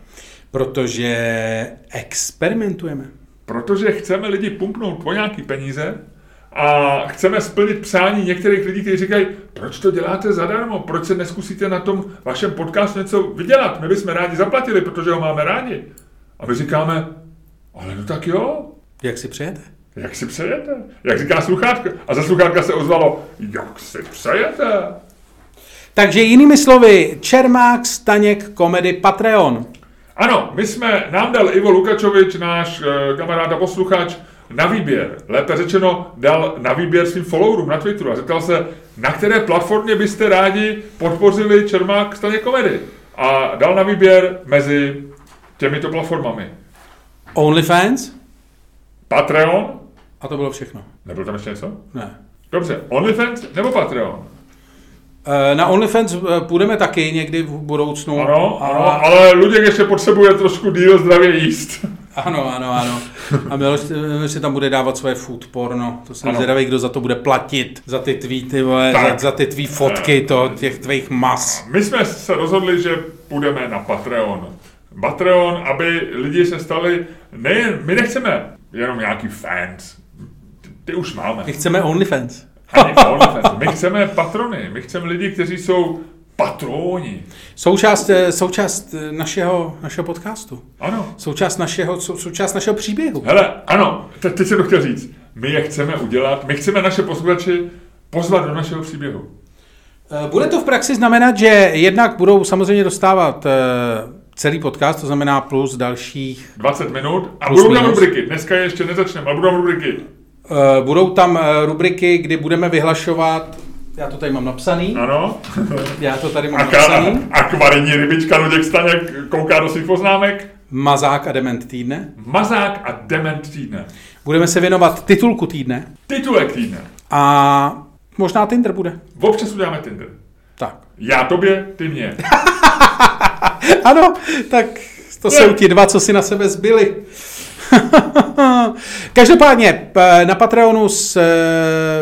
Protože experimentujeme. Protože chceme lidi pumpnout po nějaký peníze a chceme splnit přání některých lidí, kteří říkají, proč to děláte zadarmo, proč se neskusíte na tom vašem podcastu něco vydělat, my bychom rádi zaplatili, protože ho máme rádi. A my říkáme, ale no tak jo, Jak si přejete? jak si přejete? Jak říká sluchátka? A za sluchátka se ozvalo, jak si přejete? Takže jinými slovy, Čermák, Staněk, Komedy, Patreon. Ano, my jsme, nám dal Ivo Lukačovič, náš e, kamarád a posluchač, na výběr, lépe řečeno, dal na výběr svým followerům na Twitteru a zeptal se, na které platformě byste rádi podpořili Čermák staně komedy. A dal na výběr mezi těmito platformami. OnlyFans? Patreon, A to bylo všechno. nebyl tam ještě něco? Ne. Dobře, OnlyFans nebo Patreon? Eh, Na OnlyFans eh, půjdeme taky někdy v budoucnu. Ano, A- ano, ale Luděk ještě potřebuje trošku díl zdravě jíst. Ano, ano, ano. A Miloš eh, si tam bude dávat svoje food porno. To jsem Ano. zvědavý, kdo za to bude platit. Za ty tweety, vole, za, za ty tvý fotky, to, těch tvých mas. My jsme se rozhodli, že půjdeme na Patreon. Patreon, aby lidi se stali, nejen, my nechceme jenom nějaký fans, ty, ty už máme. My chceme OnlyFans. My chceme patrony, my chceme lidi, kteří jsou patroni. Součást, eh, součást eh, našeho, našeho podcastu. Ano. Součást našeho, sou, součást našeho příběhu. Hele, ano, te, teď jsem to chtěl říct. My je chceme udělat, my chceme naše posluchače pozvat do našeho příběhu. Eh, Bude to v praxi znamenat, že jednak budou samozřejmě dostávat celý podcast, to znamená plus dalších 20 minut a budou tam rubriky. Dneska ještě nezačneme, ale budou tam rubriky. Eh, Budou tam eh, rubriky, kdy budeme vyhlašovat, já to tady mám napsaný, Ano. já to tady mám Aka, napsaný, akvarijní rybička Luděk Staněk kouká do svých poznámek. mazák a dement týdne. Mazák a dement týdne. Budeme se věnovat titulku týdne Titulek týdne. a možná Tinder bude. Občas uděláme Tinder. Tak. Já tobě, ty mě. Ano, tak to jsou ti dva, co si na sebe zbyli. Každopádně na Patreonu s, eh,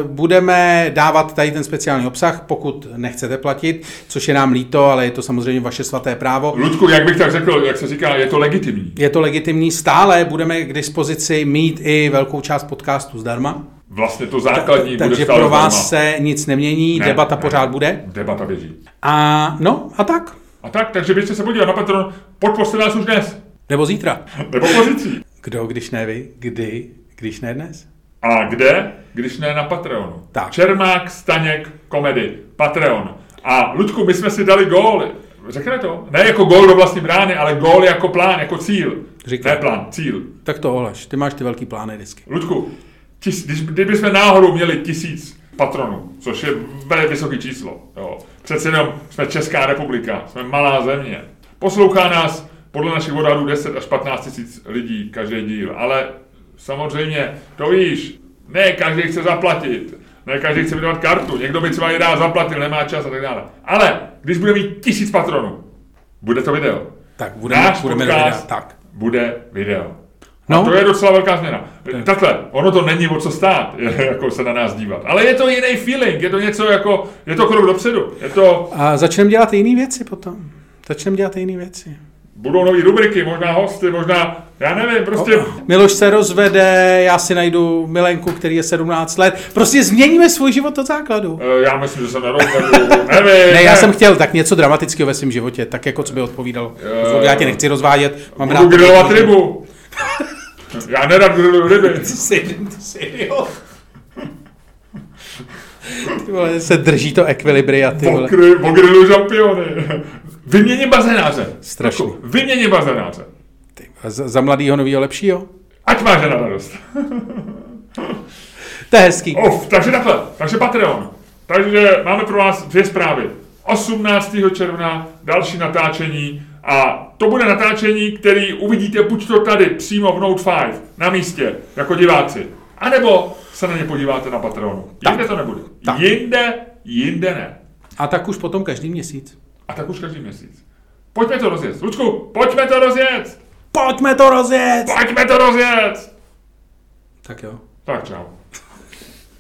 budeme dávat tady ten speciální obsah, pokud nechcete platit, což je nám líto, ale je to samozřejmě vaše svaté právo. Ludku, jak bych tak řekl, jak se říká, je to legitimní. Je to legitimní, stále budeme k dispozici mít i velkou část podcastu zdarma. Vlastně to základní bude Takže pro vás zdarma. se nic nemění, Ne, debata ne. pořád bude. Debata běží. A no, a tak. A tak, takže běžte se podívat na Patreon, podpořte nás už dnes. Nebo zítra. Nebo pozicí. Kdo, když ne vy, kdy, když ne dnes? A kde, když ne na Patreonu? Tak. Čermák, Staněk, Komedy, Patreon. A Ludku, my jsme si dali gól. Řekne to? Ne jako gól do vlastní brány, ale gól jako plán, jako cíl. Říkej. Ne plán, cíl. Tak to Olaš, ty máš ty velký plány vždycky. Ludku, tis, když, kdybychom náhodou měli tisíc patronů, což je velmi vysoké číslo, jo. přece jenom jsme Česká republika, jsme malá země. Poslouchá nás podle našich odhadů 10 až 15 tisíc lidí každý díl, ale samozřejmě, to víš, ne každý chce zaplatit, ne každý chce vydávat kartu, někdo by třeba i rád zaplatil, nemá čas a tak dále. Ale když bude mít tisíc patronů, bude to video. Tak budeme, Náš budeme podcast dovědat. Tak. bude video. No. A to je docela velká změna. Takhle, ono to není o co stát, jako se na nás dívat. Ale je to jiný feeling, je to něco jako, je to krok dopředu. Je to, A začneme dělat jiné věci potom. Začneme dělat jiné věci. Budou nové rubriky, možná hosty, možná, já nevím, prostě... Miloš se rozvede, já si najdu milenku, který je 17 let. Prostě změníme svůj život od základu. eh, Já myslím, že se nerozvedu, nevím. Ne, já jsem chtěl tak něco dramatického ve svém životě, tak jako co by odpovídalo. Jo. Já tě nechci rozvádět, mám Budu grilovat rybu. Já nerad griluju ryby. Ty jsi, ty jsi idiot. Ty vole, se drží to ekvilibria, ty vole. Pokry, žampiony. Vyměním bazénáře. Strašný. Jako, Vyměním bazénáře. Ty, a za, za mladýho novýho lepšího? Ať má žena radost. To je hezký. Of, takže takhle, takže Patreon. Takže máme pro vás dvě zprávy. 18. června další natáčení a to bude natáčení, který uvidíte buď to tady přímo v Note 5 na místě jako diváci, anebo se na ně podíváte na Patreonu. Jinde Tak. to nebude. Tak. Jinde, jinde ne. A tak už potom každý měsíc. A tak už každý měsíc. Pojďme to rozjet. Lučku, pojďme to rozjet! Pojďme to rozjet! Pojďme to rozjet! Tak jo. Tak čau.